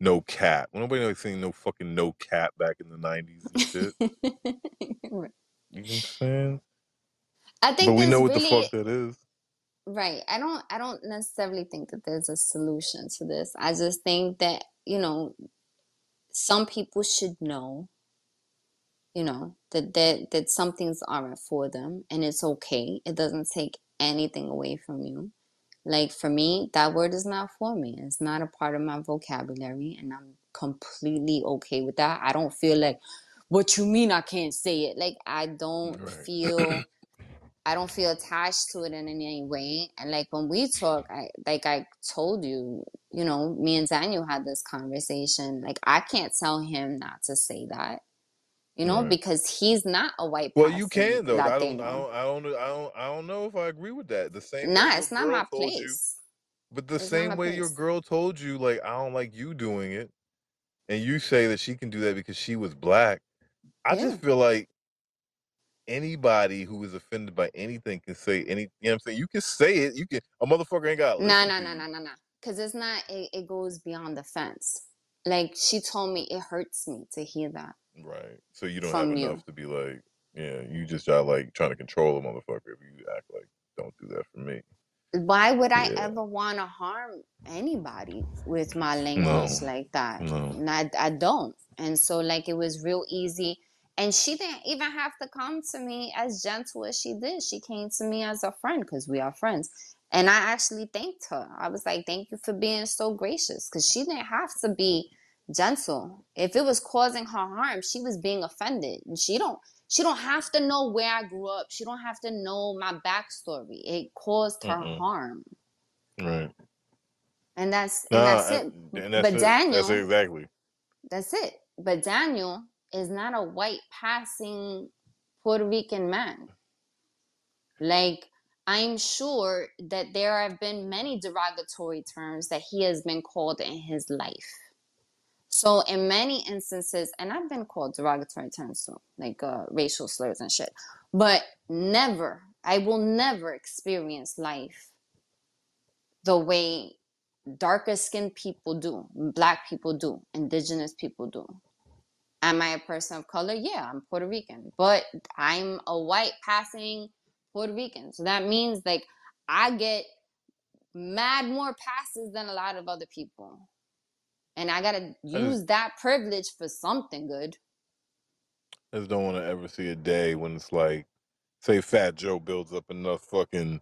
No cap. Nobody like saying no fucking no cap back in the '90s and shit. Right. You know what I'm saying? I But think we know what the fuck that is. Right. I don't I don't necessarily think that there's a solution to this. I just think that, you know, some people should know, you know, that that, that some things aren't for them and it's okay. It doesn't take anything away from you. Like for me, that word is not for me. It's not a part of my vocabulary and I'm completely okay with that. I don't feel like what you mean I can't say it. Like I don't Right. feel I don't feel attached to it in any way. And like when we talk, I like I told you, you know, me and Daniel had this conversation. Like I can't tell him not to say that. You know, Right. because he's not a white Well, you can though. I don't. I don't. I don't. I don't. I don't know if I agree with that. The same Nah, it's not my told you, place. but the It's same way your girl told you, like I don't like you doing it, and you say that she can do that because she was black. I Yeah. just feel like anybody who is offended by anything can say any. You know what I'm saying? You can say it. You can. A motherfucker ain't got to Nah, listen nah, to nah, you. nah, nah, nah. Because it's not, it, it goes beyond the fence. Like she told me, it hurts me to hear that Right. So you don't have from enough you. to be like, yeah. You just are like trying to control a motherfucker if you act like, don't do that for me. Why would I Yeah. ever want to harm anybody with my No. language like that? No. And I, I don't. And so, like, it was real easy. And she didn't even have to come to me as gentle as she did. She came to me as a friend because we are friends. And I actually thanked her. I was like, thank you for being so gracious because she didn't have to be gentle. If it was causing her harm, she was being offended. And she don't she don't have to know where I grew up. She don't have to know my backstory. It caused her Mm-mm. harm. Right. And that's and that's it. and that's But it. That's Daniel, it exactly. that's it. But Daniel is not a white passing Puerto Rican man. Like, I'm sure that there have been many derogatory terms that he has been called in his life. So, in many instances, and I've been called derogatory terms too, like uh, racial slurs and shit, but never, I will never experience life the way darker skinned people do, black people do, indigenous people do. Am I a person of color? Yeah, I'm Puerto Rican, but I'm a white passing Puerto Rican. So that means like I get mad more passes than a lot of other people. And I gotta I just, use that privilege for something good. I just don't want to ever see a day when it's like, say, Fat Joe builds up enough fucking,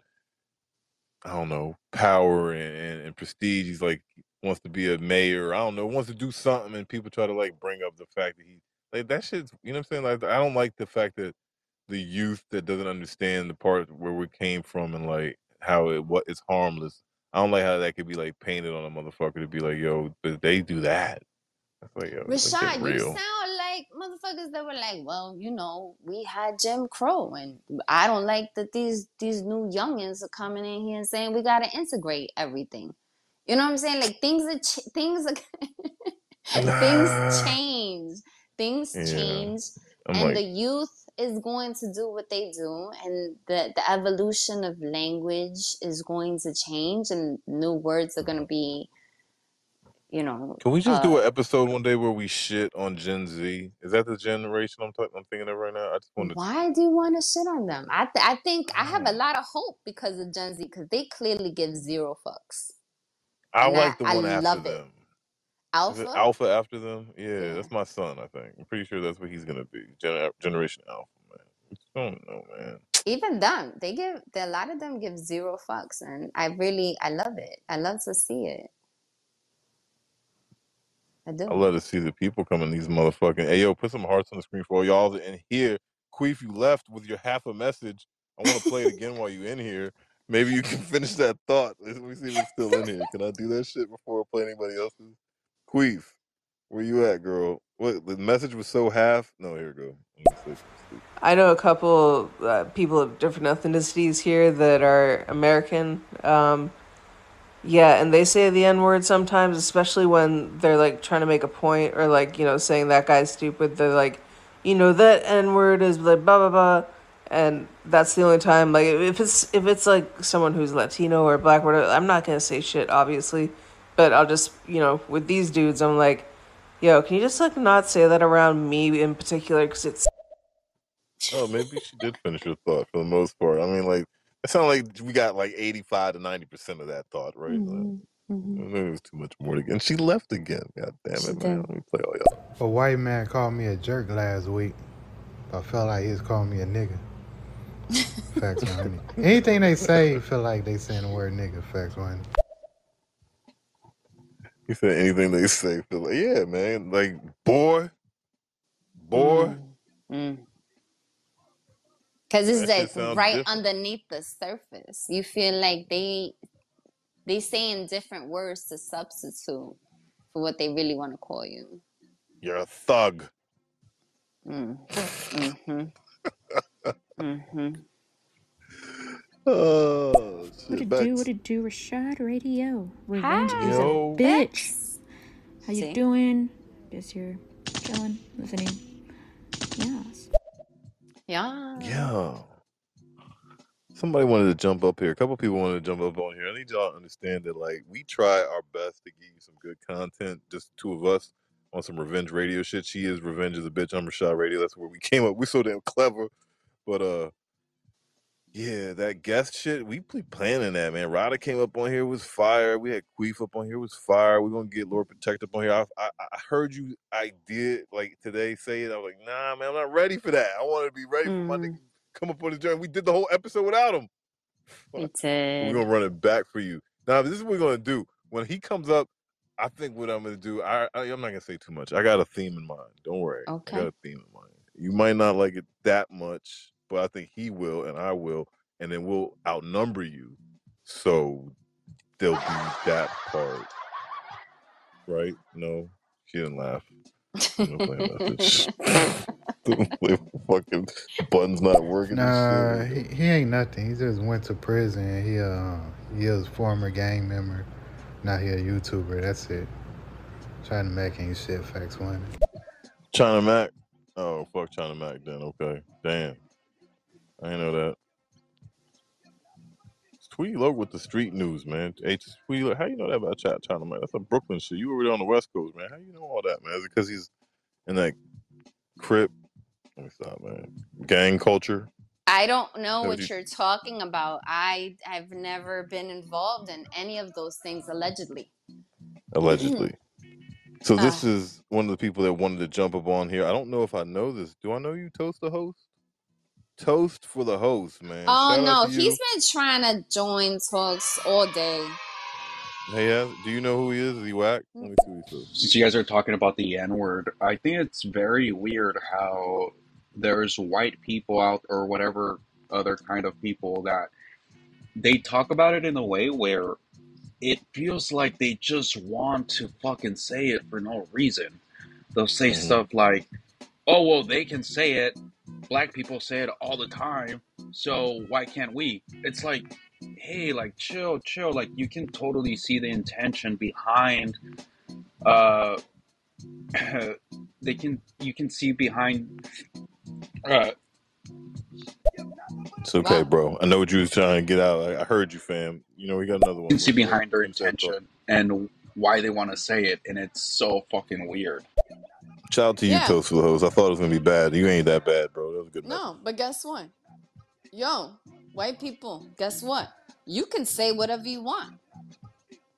I don't know, power and, and, and prestige. He's like, wants to be a mayor. I don't know, wants to do something, and people try to like bring up the fact that he, like, that shit's, you know what I'm saying? Like, I don't like the fact that the youth that doesn't understand the part where we came from and like how it what is harmless. I don't like how that could be like painted on a motherfucker to be like, yo, but they do that. Like, yo, Reshad, you sound like motherfuckers that were like, well, you know, we had Jim Crow, and I don't like that these these new youngins are coming in here and saying we gotta integrate everything. You know what I'm saying? Like things are ch- things are things change, things Yeah. change, I'm and like, the youth is going to do what they do, and the the evolution of language is going to change, and new words are going to be, you know, can we just do uh, an episode one day where we shit on Gen Z? Is that the generation I'm talking? I'm thinking of right now. I just wanted. Why do you want to shit on them? I th- I think I have a Mm. lot of hope because of Gen Z because they clearly give zero fucks, I and I like the I one after love it. them. Alpha, Alpha after them? Yeah, yeah. that's my son. I think. I'm pretty sure that's what he's gonna be. Gen- Generation Alpha, man. I don't know, man. Even them, they give a lot of them give zero fucks, and I really I love it. I love to see it. I do. I love to see the people coming. These motherfucking. Hey, yo, put some hearts on the screen for all y'all in here. Queef, you left with your half a message. I want to play it again while you in here. Maybe you can finish that thought. Let me see if it's still in here. Can I do that shit before I play anybody else's? Queef, where you at, girl? What the message was so half? No, here we go. I know a couple uh, people of different ethnicities here that are American. Um, yeah, and they say the N word sometimes, especially when they're like trying to make a point or like, you know, saying that guy's stupid. They're like, you know, that N word is like blah blah blah. And that's the only time like if it's if it's like someone who's Latino or black or whatever, I'm not gonna say shit, obviously. But I'll just you know, with these dudes I'm like, yo, can you just like not say that around me in particular because it's Oh, maybe she did finish her thought for the most part. I mean, like it sounded like we got like eighty-five to ninety percent of that thought, right? Like, hmm hmm maybe it was too much more to get. And she left again. God damn it, man! Let me play all y'all. A white man called me a jerk last week. I felt like he was calling me a nigga. Facts on. Anything they say, feel like they saying the word nigga. Facts on it. He said anything they say. Feel like, yeah, man. Like boy, boy. Mm. Mm. Cause it's That shit like right different. underneath the surface. You feel like they they saying different words to substitute for what they really want to call you. You're a thug. Mm. Mm-hmm. Mm-hmm. Oh, What shit. it do? What it do? Reshad Radio. Revenge is a Yo. bitch. How you See? doing? Guess you're chilling, listening. Yes. Yeah. Yeah. Somebody wanted to jump up here. A couple people wanted to jump up on here. I need y'all to understand that, like, we try our best to give you some good content, just the two of us on some revenge radio shit. She is revenge is a bitch. I'm Reshad Radio. That's where we came up. We're so damn clever, but uh, yeah, that guest shit. We be planning that, man. Ryder came up on here was fire. We had Queef up on here was fire. We're gonna get Lord Protect up on here. I, I I heard you. I did like today say it. I was like, nah, man, I'm not ready for that. I want to be ready for my nigga Mm. to come up on the journey. We did the whole episode without him. We. We're gonna run it back for you. Now, this is what we're gonna do. When he comes up, I think what I'm gonna do. I, I I'm not gonna say too much. I got a theme in mind. Don't worry. I got a theme in mind. You might not like it that much, but I think he will, and I will, and then we'll outnumber you. So there'll be that part, right? No, she didn't laugh. Gonna play. Fucking buttons not working Nah, he, he ain't nothing. He just went to prison. He uh he a former gang member. Now he a YouTuber. That's it. Trying to make any shit facts one. China Mac. Oh fuck China Mac then. Okay. Damn. I know that. Tweety Loc with the street news, man. H Tweety Loc, how you know that about Ch- China Mac? That's a Brooklyn shit. You were there on the West Coast, man. How you know all that, man? Is it because he's in that crip? Let me stop, man. Gang culture. I don't know what what you- you're talking about. I have never been involved in any of those things allegedly. allegedly. So this Ah. is one of the people that wanted to jump up on here. I don't know if I know this. Do I know you, Toast the host? Toast for the host, man. Oh Shout no, out to you. he's been trying to join talks all day. Hey, yeah. Do you know who he is? Is he whack? Let me see what he says. Since you guys are talking about the N word, I think it's very weird how there's white people out or whatever other kind of people that they talk about it in a way where it feels like they just want to fucking say it for no reason. They'll say Mhm. stuff like, oh, well, they can say it. Black people say it all the time. So why can't we? It's like, hey, like, chill, chill. Like, you can totally see the intention behind uh they can you can see behind uh It's okay, Wow. bro. I know what you was trying to get out. I, I heard you, fam. You know, we got another you one. can see What's up? behind their Finish that thought. intention and why they want to say it and it's so fucking weird Shout out to you, Yeah. Toast for the host. I thought it was gonna be bad. You ain't that bad, bro. That was a good message. No, but guess what? Yo, white people, guess what? You can say whatever you want,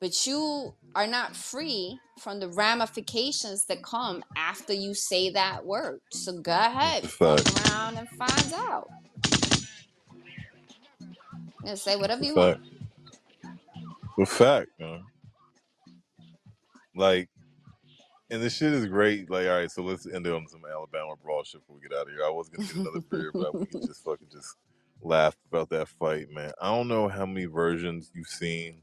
but you are not free from the ramifications that come after you say that word. So go ahead, fuck around and find out. Yeah, say whatever you want. fact. It's a fact, man. Like, and this shit is great. Like, all right, so let's end it on some Alabama brawl shit before we get out of here. I was gonna get another beer, but we can just fucking just laugh about that fight, man. I don't know how many versions you've seen.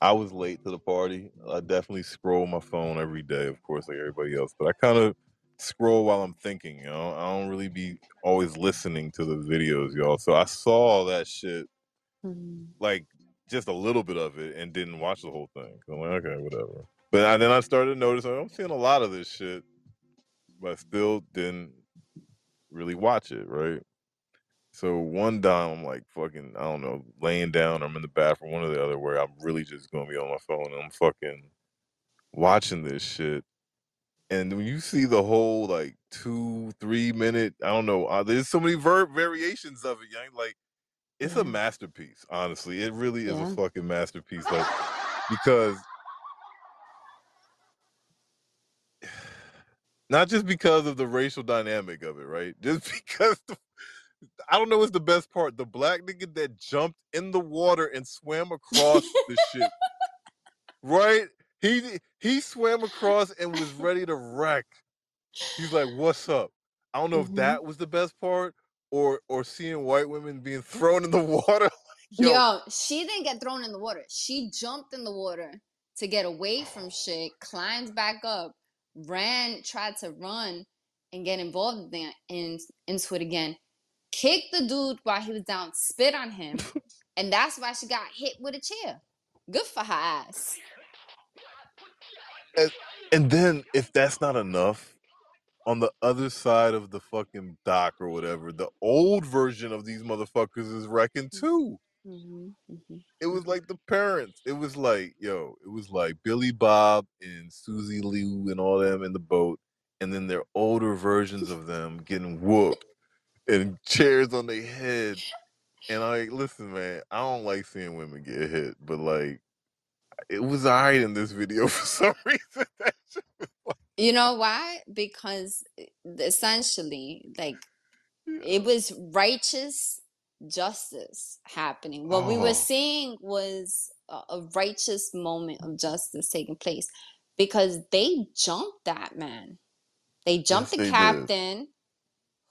I was late to the party. I definitely scroll my phone every day, of course, like everybody else. But I kind of scroll while I'm thinking. You know, I don't really be always listening to the videos, y'all. So I saw all that shit Mhm. like just a little bit of it and didn't watch the whole thing. So I'm like, okay, whatever. But I, then I started to notice I'm seeing a lot of this shit, but I still didn't really watch it, right? So one time I'm like fucking, I don't know, laying down I'm in the bathroom, one or the other, where I'm really just gonna be on my phone and I'm fucking watching this shit. And when you see the whole like two, three minute, I don't know, uh, there's so many ver- variations of it, young. Like it's a masterpiece, honestly. It really is Yeah. a fucking masterpiece. Like because not just because of the racial dynamic of it, right? Just because the, I don't know what's the best part. The black nigga that jumped in the water and swam across the ship. Right? He he swam across and was ready to wreck. He's like, "What's up?" I don't know if Mhm. that was the best part or or seeing white women being thrown in the water. Yo, Yo, she didn't get thrown in the water. She jumped in the water to get away from shit, climbed back up, ran, tried to run, and get involved in, in into it again. Kicked the dude while he was down, spit on him, and that's why she got hit with a chair. Good for her ass. And, and then if that's not enough, on the other side of the fucking dock or whatever, the old version of these motherfuckers is wrecking mm. too. Hmm hmm It was like the parents. It was like, yo, it was like Billy Bob and Susie Liu and all them in the boat, and then their older versions of them getting whooped and chairs on their head. And I like, listen, man, I don't like seeing women get hit, but like it was alright in this video for some reason. That shit was like, You know why? Because essentially, like it was righteous justice happening. What we were oh, seeing was a, righteous moment of justice taking place because they jumped that man. They jumped yes, the they did. captain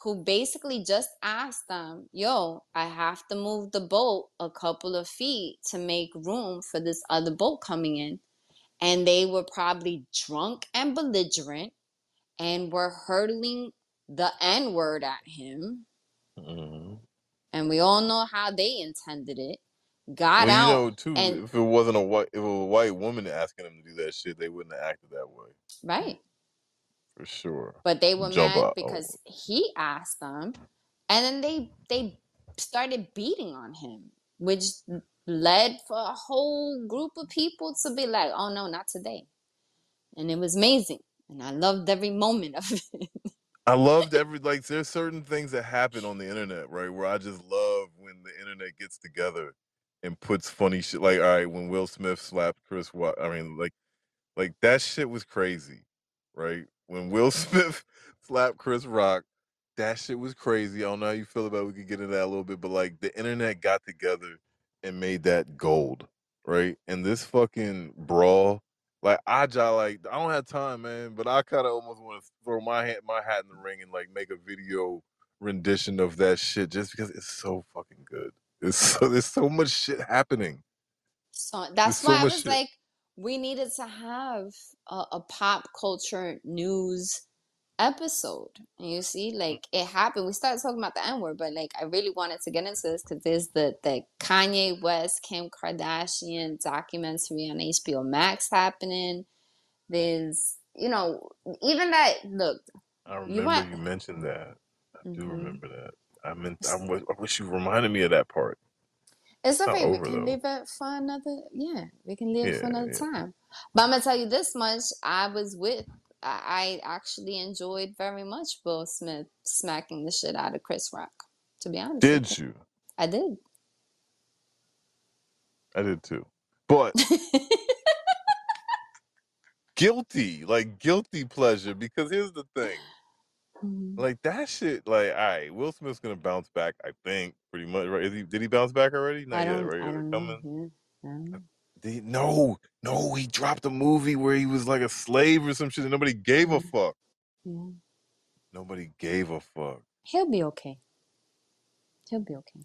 who basically just asked them, Yo, I have to move the boat a couple of feet to make room for this other boat coming in. And they were probably drunk and belligerent and were hurling the N word at him. Mhm. And we all know how they intended it. Got Well, you out know, too, and if it wasn't a white, if it was a white woman asking them to do that shit, they wouldn't have acted that way right. for sure. But they were Jump mad out. because he asked them, and then they they started beating on him, which led for a whole group of people to be like, "Oh no, not today!" And it was amazing, and I loved every moment of it. I loved every like. There's certain things that happen on the internet, right? Where I just love when the internet gets together and puts funny shit. Like, all right, when Will Smith slapped Chris Watt. I mean, like, like that shit was crazy, right? When Will Smith slapped Chris Rock, that shit was crazy. I don't know how you feel about. It. We could get into that a little bit, but like the internet got together and made that gold, right? And this fucking brawl, like I just like I don't have time, man, but I kind of almost want to throw my hat my hat in the ring and like make a video rendition of that shit just because it's so fucking good. It's so there's so much shit happening. So There's that's so why I was shit. like, we needed to have a, a pop culture news episode. You see, like it happened. We started talking about the N word, but like I really wanted to get into this because there's the the Kanye West, Kim Kardashian documentary on HBO Max happening. There's, you know, even that. Look, I you remember want. you mentioned that. I do hmm remember that. I meant I, w- I wish you reminded me of that part. It's okay. We can though. leave it for another. Yeah, we can leave it for another yeah. time. But I'm gonna tell you this much: I was with. I actually enjoyed very much Will Smith smacking the shit out of Chris Rock. To be honest Did you? I did. I did too. But guilty, like guilty pleasure, because here's the thing. Mhm. Like that shit, like all right, Will Smith's gonna bounce back, I think, pretty much. Right? Is he, did he bounce back already? Not yet, right? Coming? Yeah. I don't know. Did he, no, no, he dropped a movie where he was like a slave or some shit, and nobody gave a mm-hmm. fuck. Yeah. Nobody gave a fuck. He'll be okay. He'll be okay.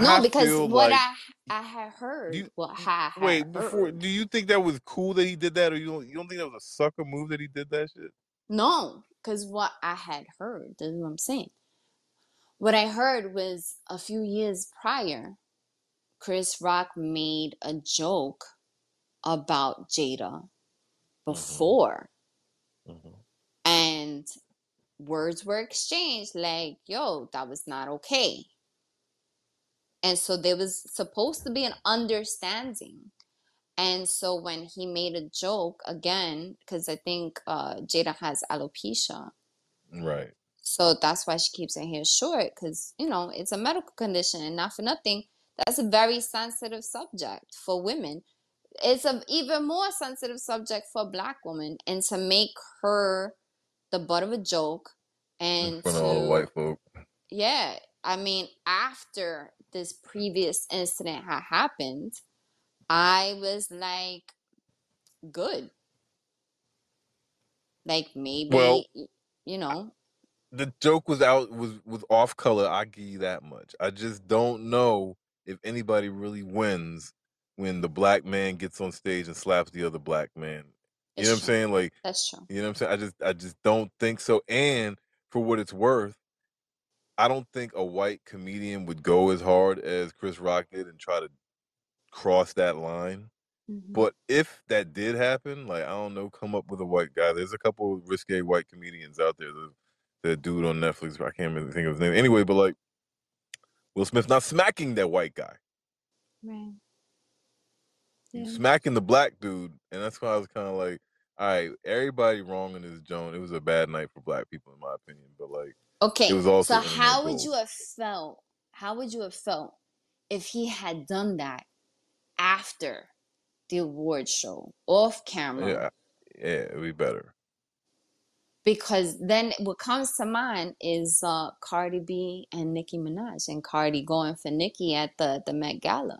No, I because what like I I had heard, you what I had wait before. Do you think that was cool that he did that, or you don't? You don't think that was a sucker move that he did that shit? No, because what I had heard, this is what I'm saying. What I heard was a few years prior, Chris Rock made a joke about Jada Mm-hmm. before, hmm and words were exchanged like, yo, that was not okay. And so there was supposed to be an understanding. And so when he made a joke again, because I think uh, Jada has alopecia, Right. so that's why she keeps her hair short, because you know it's a medical condition, and not for nothing, that's a very sensitive subject for women. It's an even more sensitive subject for a black woman, and to make her the butt of a joke, and of all the to white folk. yeah, I mean, after this previous incident had happened, I was like, good. Like maybe, y- you know, the joke was out was was off color. I give you that much. I just don't know if anybody really wins when the black man gets on stage and slaps the other black man You know what I'm saying? Like That's true. You know what I'm saying? I just I just don't think so. And for what it's worth, I don't think a white comedian would go as hard as Chris Rock did and try to cross that line. Mm-hmm. But if that did happen, like I don't know, come up with a white guy. There's a couple of risque white comedians out there. The, the dude on Netflix, I can't really think of his name. Anyway, but like Will Smith not smacking that white guy, Right. smacking the black dude, and that's why I was kind of like, all right, everybody wrong in this joint. It was a bad night for black people, in my opinion. But like, Okay. it was also so how would you have felt? How would you have felt if he had done that after the award show off camera? Yeah, yeah, it'd be better. Because then what comes to mind is uh, Cardi B and Nicki Minaj, and Cardi going for Nicki at the the Met Gala.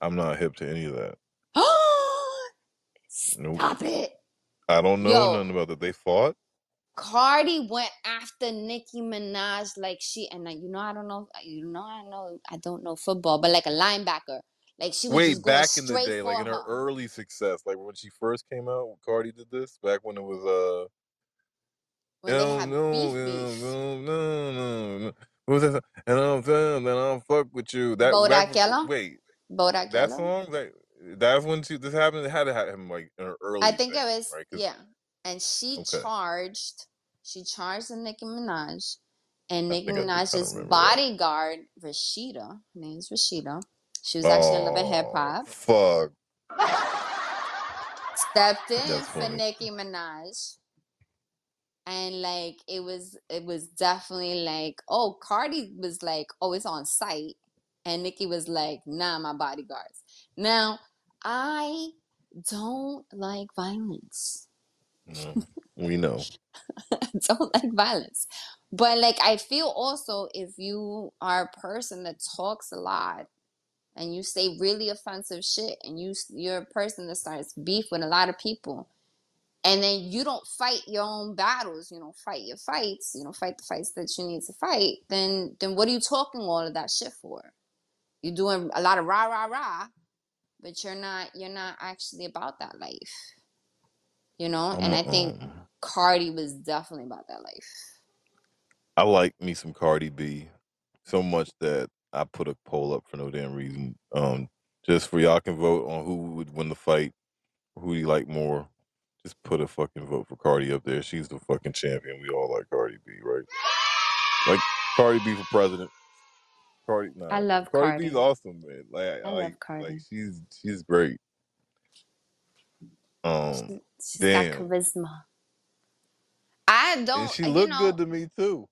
I'm not hip to any of that. Nope. Stop it. I don't know Yo. nothing about that. They fought. Cardi went after Nicki Minaj like she and like you know I don't know you know I know I don't know football but like a linebacker like she was Wait, back in the day, like in her her. early success, like when she first came out, Cardi did this back when it was uh. No, no, no, no, no, no. What was that? song? And I'm saying that I'll fuck with you. That Bodak back, Yellow? wait, Bodak that Yellow? song, that that's when she this happened. It had to happen like in her early. I think it was right? yeah, and she Okay. charged she charged the Nicki Minaj, and Nicki think I do kinda Minaj's that. bodyguard Rashida, her name's Rashida. She was actually in Love and Hip Oh, Hop. Fuck. stepped in That's for funny. Nicki Minaj. And like it was it was definitely like, oh, Cardi was like, oh, it's on site. And Nicki was like, nah, my bodyguards. Now, I don't like violence. No, we know. Don't like violence. But like I feel also if you are a person that talks a lot and you say really offensive shit and you you're a person that starts beef with a lot of people and then you don't fight your own battles, you don't fight your fights, you don't fight the fights that you need to fight, then then what are you talking all of that shit for? You're doing a lot of rah rah rah, but you're not you're not actually about that life. You know? And i think um, Cardi was definitely about that life. I like me some Cardi B so much that I put a poll up for no damn reason. Um, just for y'all can vote on who would win the fight, who do you like more. Just put a fucking vote for Cardi up there. She's the fucking champion. We all like Cardi B, right? Like Cardi B for president. Cardi, nah, I love Cardi B's awesome, man. Like, I love like, Cardi. like she's she's great. Um, She, she's damn, got charisma. I don't, and she you looked know, good to me too.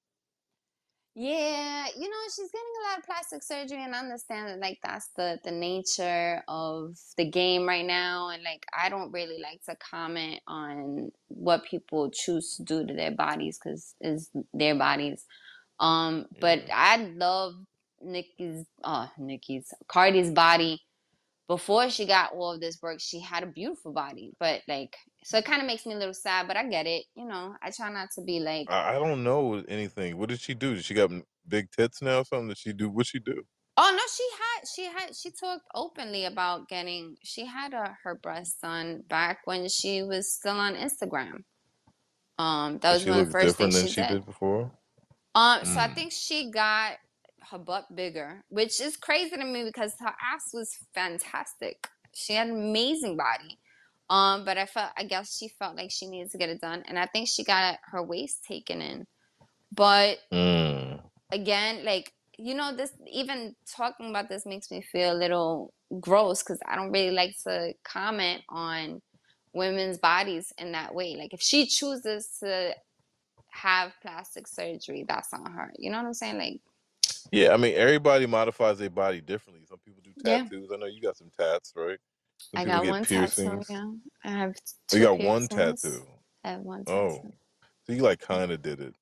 Yeah, you know, she's getting a lot of plastic surgery, and I understand that, like, that's the the nature of the game right now. And like, I don't really like to comment on what people choose to do to their bodies because it's their bodies. Um, but I love Nicki's, oh, Nicki's, Cardi's body before she got all of this work, she had a beautiful body, but like, so it kind of makes me a little sad, but I get it. You know, I try not to be like, I, I don't know anything. What did she do? Did she got big tits now? or Something? Did she do? What she do? oh no, she had, she had, she talked openly about getting, she had a, her breast done back when she was still on Instagram. Um, that was one of the first different things than she she did. did before? Um, so I Mm. think she got her butt bigger, which is crazy to me because her ass was fantastic. She had an amazing body. Um, but I felt, I guess she felt like she needed to get it done, and I think she got her waist taken in. But Mm. again, like you know, this even talking about this makes me feel a little gross because I don't really like to comment on women's bodies in that way. Like if she chooses to have plastic surgery, that's on her. You know what I'm saying? Like, Yeah, I mean, everybody modifies their body differently. Some people do Yeah. tattoos. I know you got some tats, right? I got get one piercings. tattoo. Yeah, I have Oh, two you got one tattoo. I have one Oh, tattoo. Oh, so you like mm. kind of did it.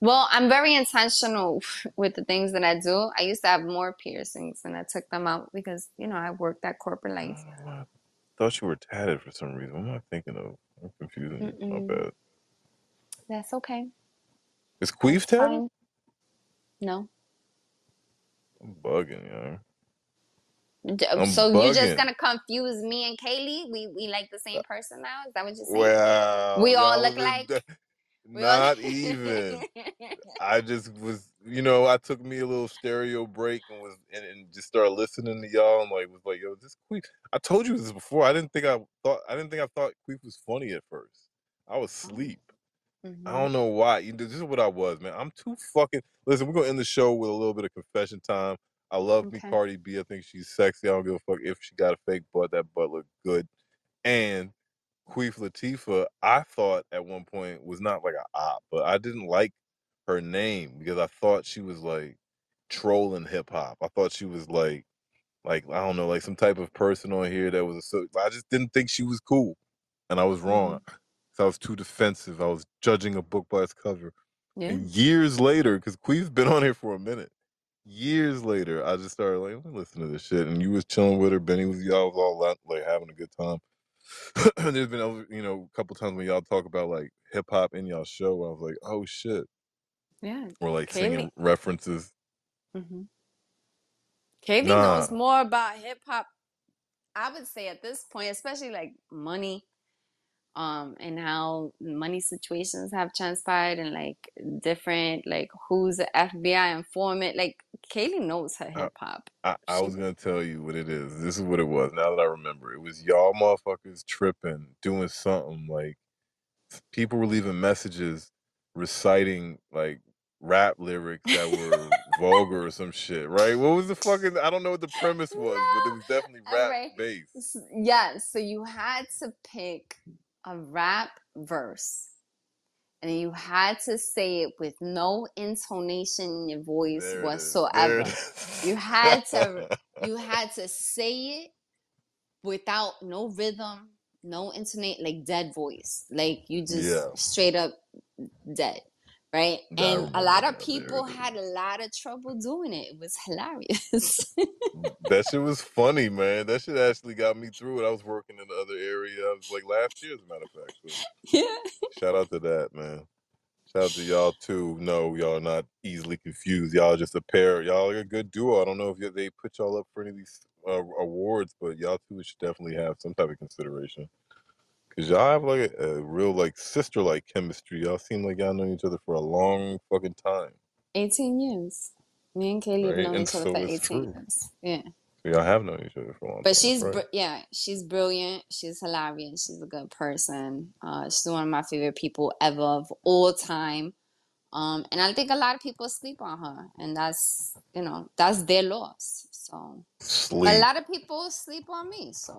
Well, I'm very intentional with the things that I do. I used to have more piercings, and I took them out because you know I worked that corporate life. I thought you were tatted for some reason. What am I thinking of? I'm confusing you. My Mm-mm. bad. That's okay. Is Queef tatted? No. I'm bugging, yo. D- I'm So you're just gonna confuse me and Kaylee? We we like the same person now? Is that what you're saying? Well, we all look like. All- Not even. I just was, you know, I took me a little stereo break and was and, and just started listening to y'all and like was like, yo, this Queef. I told you this before. I didn't think I thought I didn't think I thought Queef was funny at first. I was asleep. Mm-hmm. I don't know why. You This is what I was, man. I'm too fucking. Listen, we're gonna end the show with a little bit of confession time. I love me Okay. Cardi B. I think she's sexy. I don't give a fuck if she got a fake butt. That butt looked good. And Queef Latifah, I thought at one point was not like a op, but I didn't like her name because I thought she was like trolling hip hop. I thought she was like, like I don't know, like some type of person on here that was a. So I just didn't think she was cool, and I was wrong. Mm-hmm. So I was too defensive. I was judging a book by its cover. Yeah. And years later, because Queef's been on here for a minute. Years later, I just started like, let me listen to this shit. And you was chilling with her. Benny was y'all was all out, like having a good time. and there's been other- you know a couple times when y'all talk about like hip hop in y'all show. I was like, oh shit, Yeah. or like Kaylee. singing references. hmm Kaylee Nah. knows more about hip hop. I would say at this point, especially like money, um, and how money situations have transpired, and like different, like who's the FBI informant. Like Kaylee knows her hip hop. I, I was gonna tell you what it is. This is what it was. Now that I remember, it was y'all motherfuckers tripping, doing something like people were leaving messages, reciting like rap lyrics that were vulgar or some shit. Right? What was the fucking? I don't know what the premise was, but it was definitely rap Alright. based. Yes, so you had to pick a rap verse. And you had to say it with no intonation in your voice There it is. There whatsoever. You had to you had to say it without no rhythm, no intonate, like dead voice. Like you just Yeah. straight up dead. Right? I and a lot of people had a lot of trouble doing it. It was hilarious. that shit was funny, man. That shit actually got me through it. I was working in the other area. I was like last year, as a matter of fact. So yeah. shout out to that, man. Shout out to y'all too. No, y'all are not easily confused. Y'all just a pair. Y'all are a good duo. I don't know if they put y'all up for any of these uh, awards, but y'all two should definitely have some type of consideration. Cause y'all have like a, a real like sister like chemistry. Y'all seem like y'all known each other for a long fucking time. 18 years. Me and Kaylee have Right? known And each other so for it's 18 true. years. Yeah. So y'all have known each other for a long But time. she's right? br- yeah, she's brilliant. She's hilarious. She's a good person. Uh, she's one of my favorite people ever of all time. Um, and I think a lot of people sleep on her, and that's you know that's their loss. So, but a Sleep. lot of people sleep on me. So,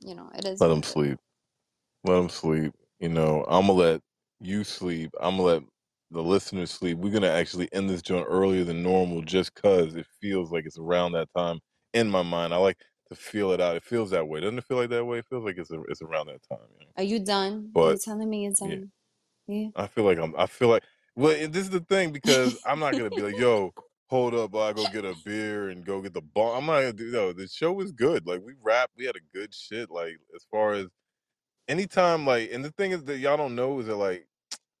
you know, it is Let them sleep. Let them sleep. You know, I'm gonna let you sleep. I'm gonna let the listeners sleep. We're gonna actually end this joint earlier than normal, just cause it feels like it's around that time in my mind. I like to feel it out. It feels that way. Doesn't it feel like that way? It feels like it's a, it's around that time. You know? Are you done? Are you But telling me you're done? Yeah. I feel like I'm. I feel like. Well, this is the thing because I'm not gonna be like, yo, hold up, I go get a beer and go get the bomb. I'm not gonna do. No, the show was good. Like we rap, we had a good shit. Like as far as anytime, like, and the thing is that y'all don't know is that like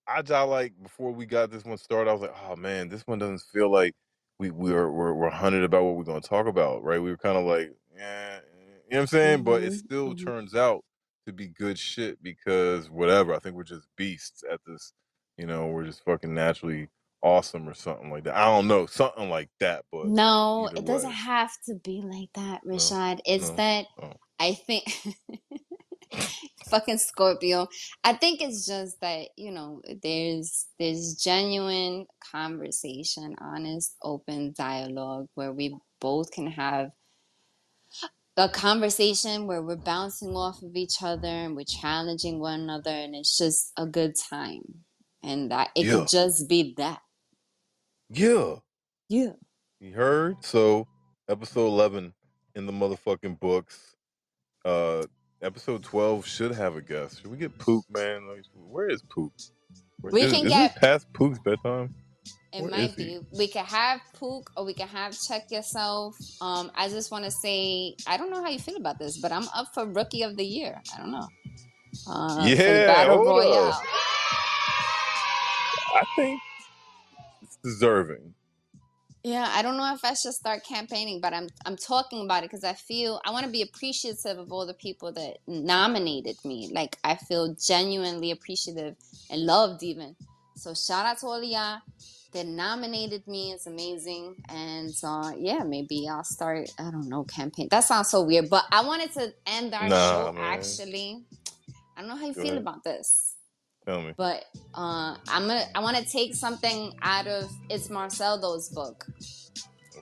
I just like before we got this one started, I was like, oh man, this one doesn't feel like we we're we're, we're hunted about what we're gonna talk about, right? We were kind of like, yeah, you know what I'm saying? But it Mhm. still Mhm. turns out to be good shit because whatever. I think we're just beasts at this. You know, we're just fucking naturally awesome or something like that. I don't know, something like that. But No, it doesn't way, have to be like that, no, Reshad. It's no, that no. I think fucking Scorpio. I think it's just that, you know, there's there's genuine conversation, honest, open dialogue where we both can have a conversation where we're bouncing off of each other and we're challenging one another and it's just a good time. And that it Yeah, could just be that. Yeah. Yeah. You heard? So episode eleven in the motherfucking books. Uh episode twelve should have a guest. Should we get Pook, man? Like, where is Pook? Where, We is, can is get past Pook's bedtime? It Where might be. We could have Pook or we could have Check Yourself. Um, I just want to say, I don't know how you feel about this, but I'm up for Rookie of the Year. I don't know. Uh, for Yeah, Battle Royale. I think it's deserving. Yeah, I don't know if I should start campaigning, but I'm I'm talking about it because I feel I want to be appreciative of all the people that nominated me. Like I feel genuinely appreciative and loved even. So shout out to all y'all that nominated me. It's amazing. And uh, yeah, maybe I'll start. I don't know campaign. That sounds so weird, but I wanted to end our Nah, show man. actually. I don't know how you Go feel ahead. about this. Tell me. But uh, I'm gonna I want to take something out of it's Marceldo's book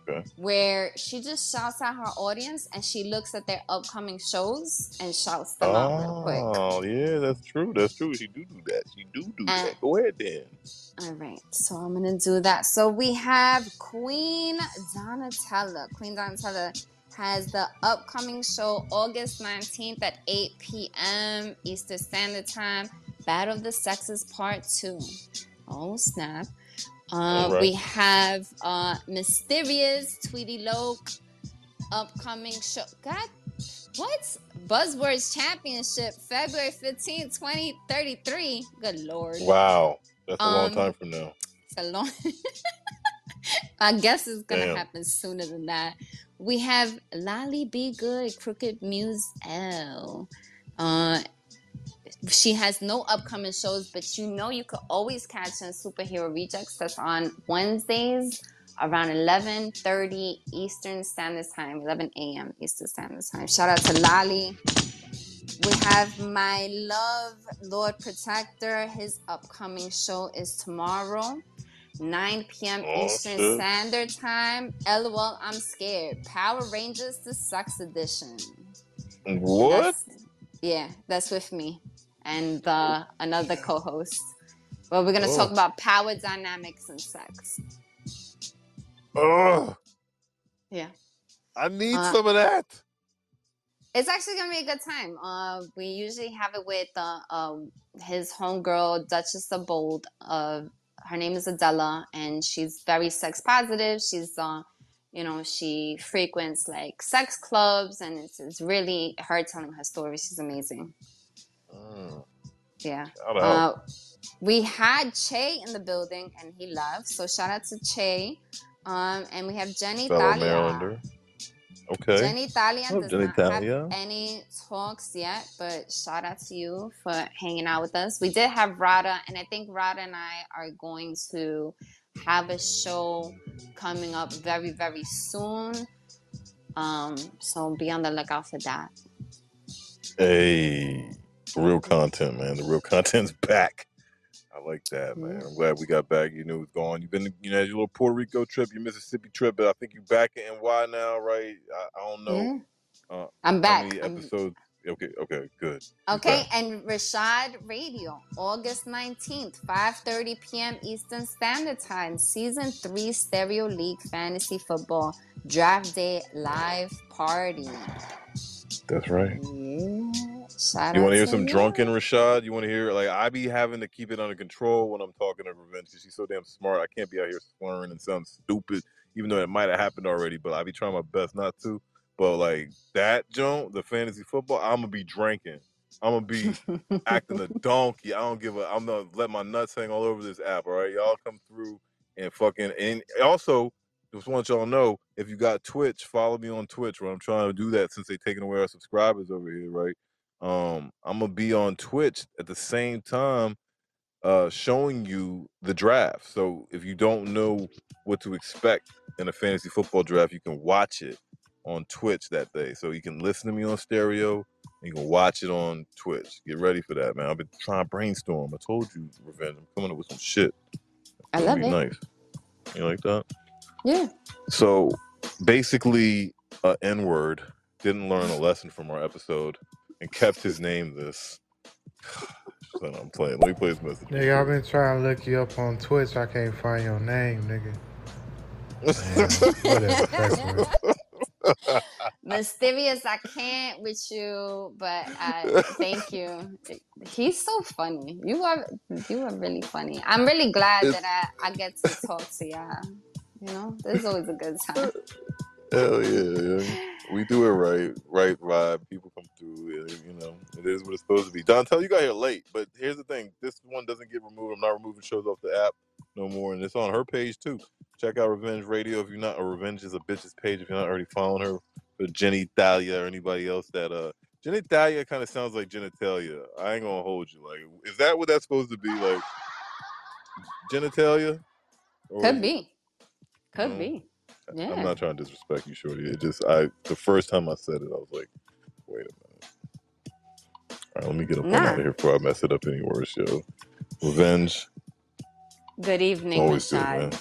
Okay. where she just shouts at her audience and she looks at their upcoming shows and shouts them out real quick. Oh, yeah, that's true. That's true. She do do that. She do do And- that. Go ahead then. All right, so I'm gonna do that. So we have Queen Donatella. Queen Donatella has the upcoming show August 19th at 8 p.m. Eastern Standard Time. Battle of the Sexes Part 2. Oh, snap. Uh, right. We have uh, Mysterious, Tweety Loc, upcoming show. God, what? Buzzwords Championship, February 15th, 2033. Good lord. Wow. That's a long Um, time from now. It's a long. I guess it's gonna happen sooner than that. We have Lolly Be Good, Crooked Muse L. Uh, she has no upcoming shows, but you know you could always catch her in Superhero Rejects. That's on Wednesdays around 11:30 Eastern Standard Time, 11 a.m. Eastern Standard Time. Shout out to Lali. We have my love, Lord Protector. His upcoming show is tomorrow, 9 p.m. Oh, Eastern shit. Standard Time. LOL, I'm scared. Power Rangers the Sucks Edition. What? That's- yeah, that's with me and uh, another co-host. Well, we're gonna Oh. talk about power dynamics and sex. oh, Yeah. I need Uh, some of that. It's actually gonna be a good time. Uh, we usually have it with uh, um, his homegirl Duchess of Bold. Uh, her name is Adela, and she's very sex positive. She's, uh, you know, she frequents like sex clubs, and it's, it's really her telling her story. She's amazing. Mm. Yeah. Uh, we had Che in the building, and he left. So shout out to Che. Um, and we have Jenny Fellow Thalia. Marylander. Okay. Jenny Thalia Oh, does Jenny not Thalia. have any talks yet, but shout out to you for hanging out with us. We did have Rada, and I think Rada and I are going to have a show coming up very, very soon. Um, so be on the lookout for that. Hey, real content, man. The real content's back. I like that, man. I'm glad we got back. You knew it was gone. You've been, you know, your little Puerto Rico trip, your Mississippi trip, but I think you're back in NY now, right? I, I don't know. Uh, I'm How back. many I'm- episodes? Okay, okay, good. You Okay, and Reshad Radio, August 19th, 5:30 p.m. Eastern Standard Time, Season 3 Stereo League Fantasy Football Draft Day Live Party. That's right. Yeah. Shout You want to hear some you. drunken Reshad? You want to hear like I be having to keep it under control when I'm talking to Revenge she's so damn smart. I can't be out here slurring and sound stupid, even though it might have happened already. But I be trying my best not to. But like that Joan, the fantasy football, I'm gonna be drinking. I'm gonna be acting a donkey. I don't give a. I'm gonna let my nuts hang all over this app. All right, y'all come through and fucking. And also, just want y'all to know if you got Twitch, follow me on Twitch. Where I'm trying to do that since they taking away our subscribers over here, right? Um, I'm gonna be on Twitch at the same time, uh, showing you the draft. So if you don't know what to expect in a fantasy football draft, you can watch it on Twitch that day. So you can listen to me on stereo. and You can watch it on Twitch. Get ready for that, man. I've been trying to brainstorm. I told you, Revenge. I'm coming up with some shit. I It'll love be it. nice. You like that? Yeah. So basically, uh, N word didn't learn a lesson from our episode and kept his name this. Son, I'm playing. Let me play this message. Nigga, I've been trying to look you up on Twitch. I can't find your name, nigga. Man, whatever. Mysterious, I can't with you, but I thank you. He's so funny. You are you are really funny. I'm really glad It's- that I, I get to talk to y'all. You know, this is always a good time. Hell yeah, yeah. We do it right, right vibe. People come through. and, You know, it is what it's supposed to be. Dontel, you got here late, but here's the thing: this one doesn't get removed. I'm not removing shows off the app no more, and it's on her page too. Check out Revenge Radio if you're not, or Revenge is a bitch's page if you're not already following her. Or Jenny Thalia or anybody else that uh Jenny Thalia kind of sounds like genitalia. I ain't gonna hold you. Like, is that what that's supposed to be? Like genitalia? Or Could be. Could Mm. be. Yeah. I'm not trying to disrespect you, Shorty. It just I the first time I said it, I was like, wait a minute. All right, let me get up Nah. out of here before I mess it up any worse, yo. Revenge, Good evening, always good, Reshad. man.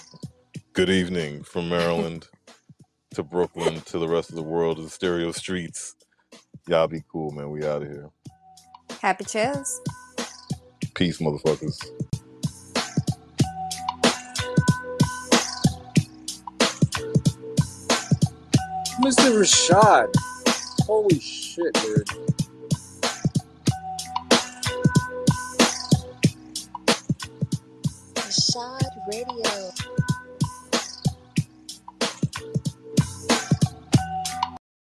Good evening from Maryland to Brooklyn to the rest of the world to the stereo streets. Y'all be cool, man. We out of here. Happy chills. Peace, motherfuckers. Mr. Reshad. Holy shit, dude. Reshad Radio.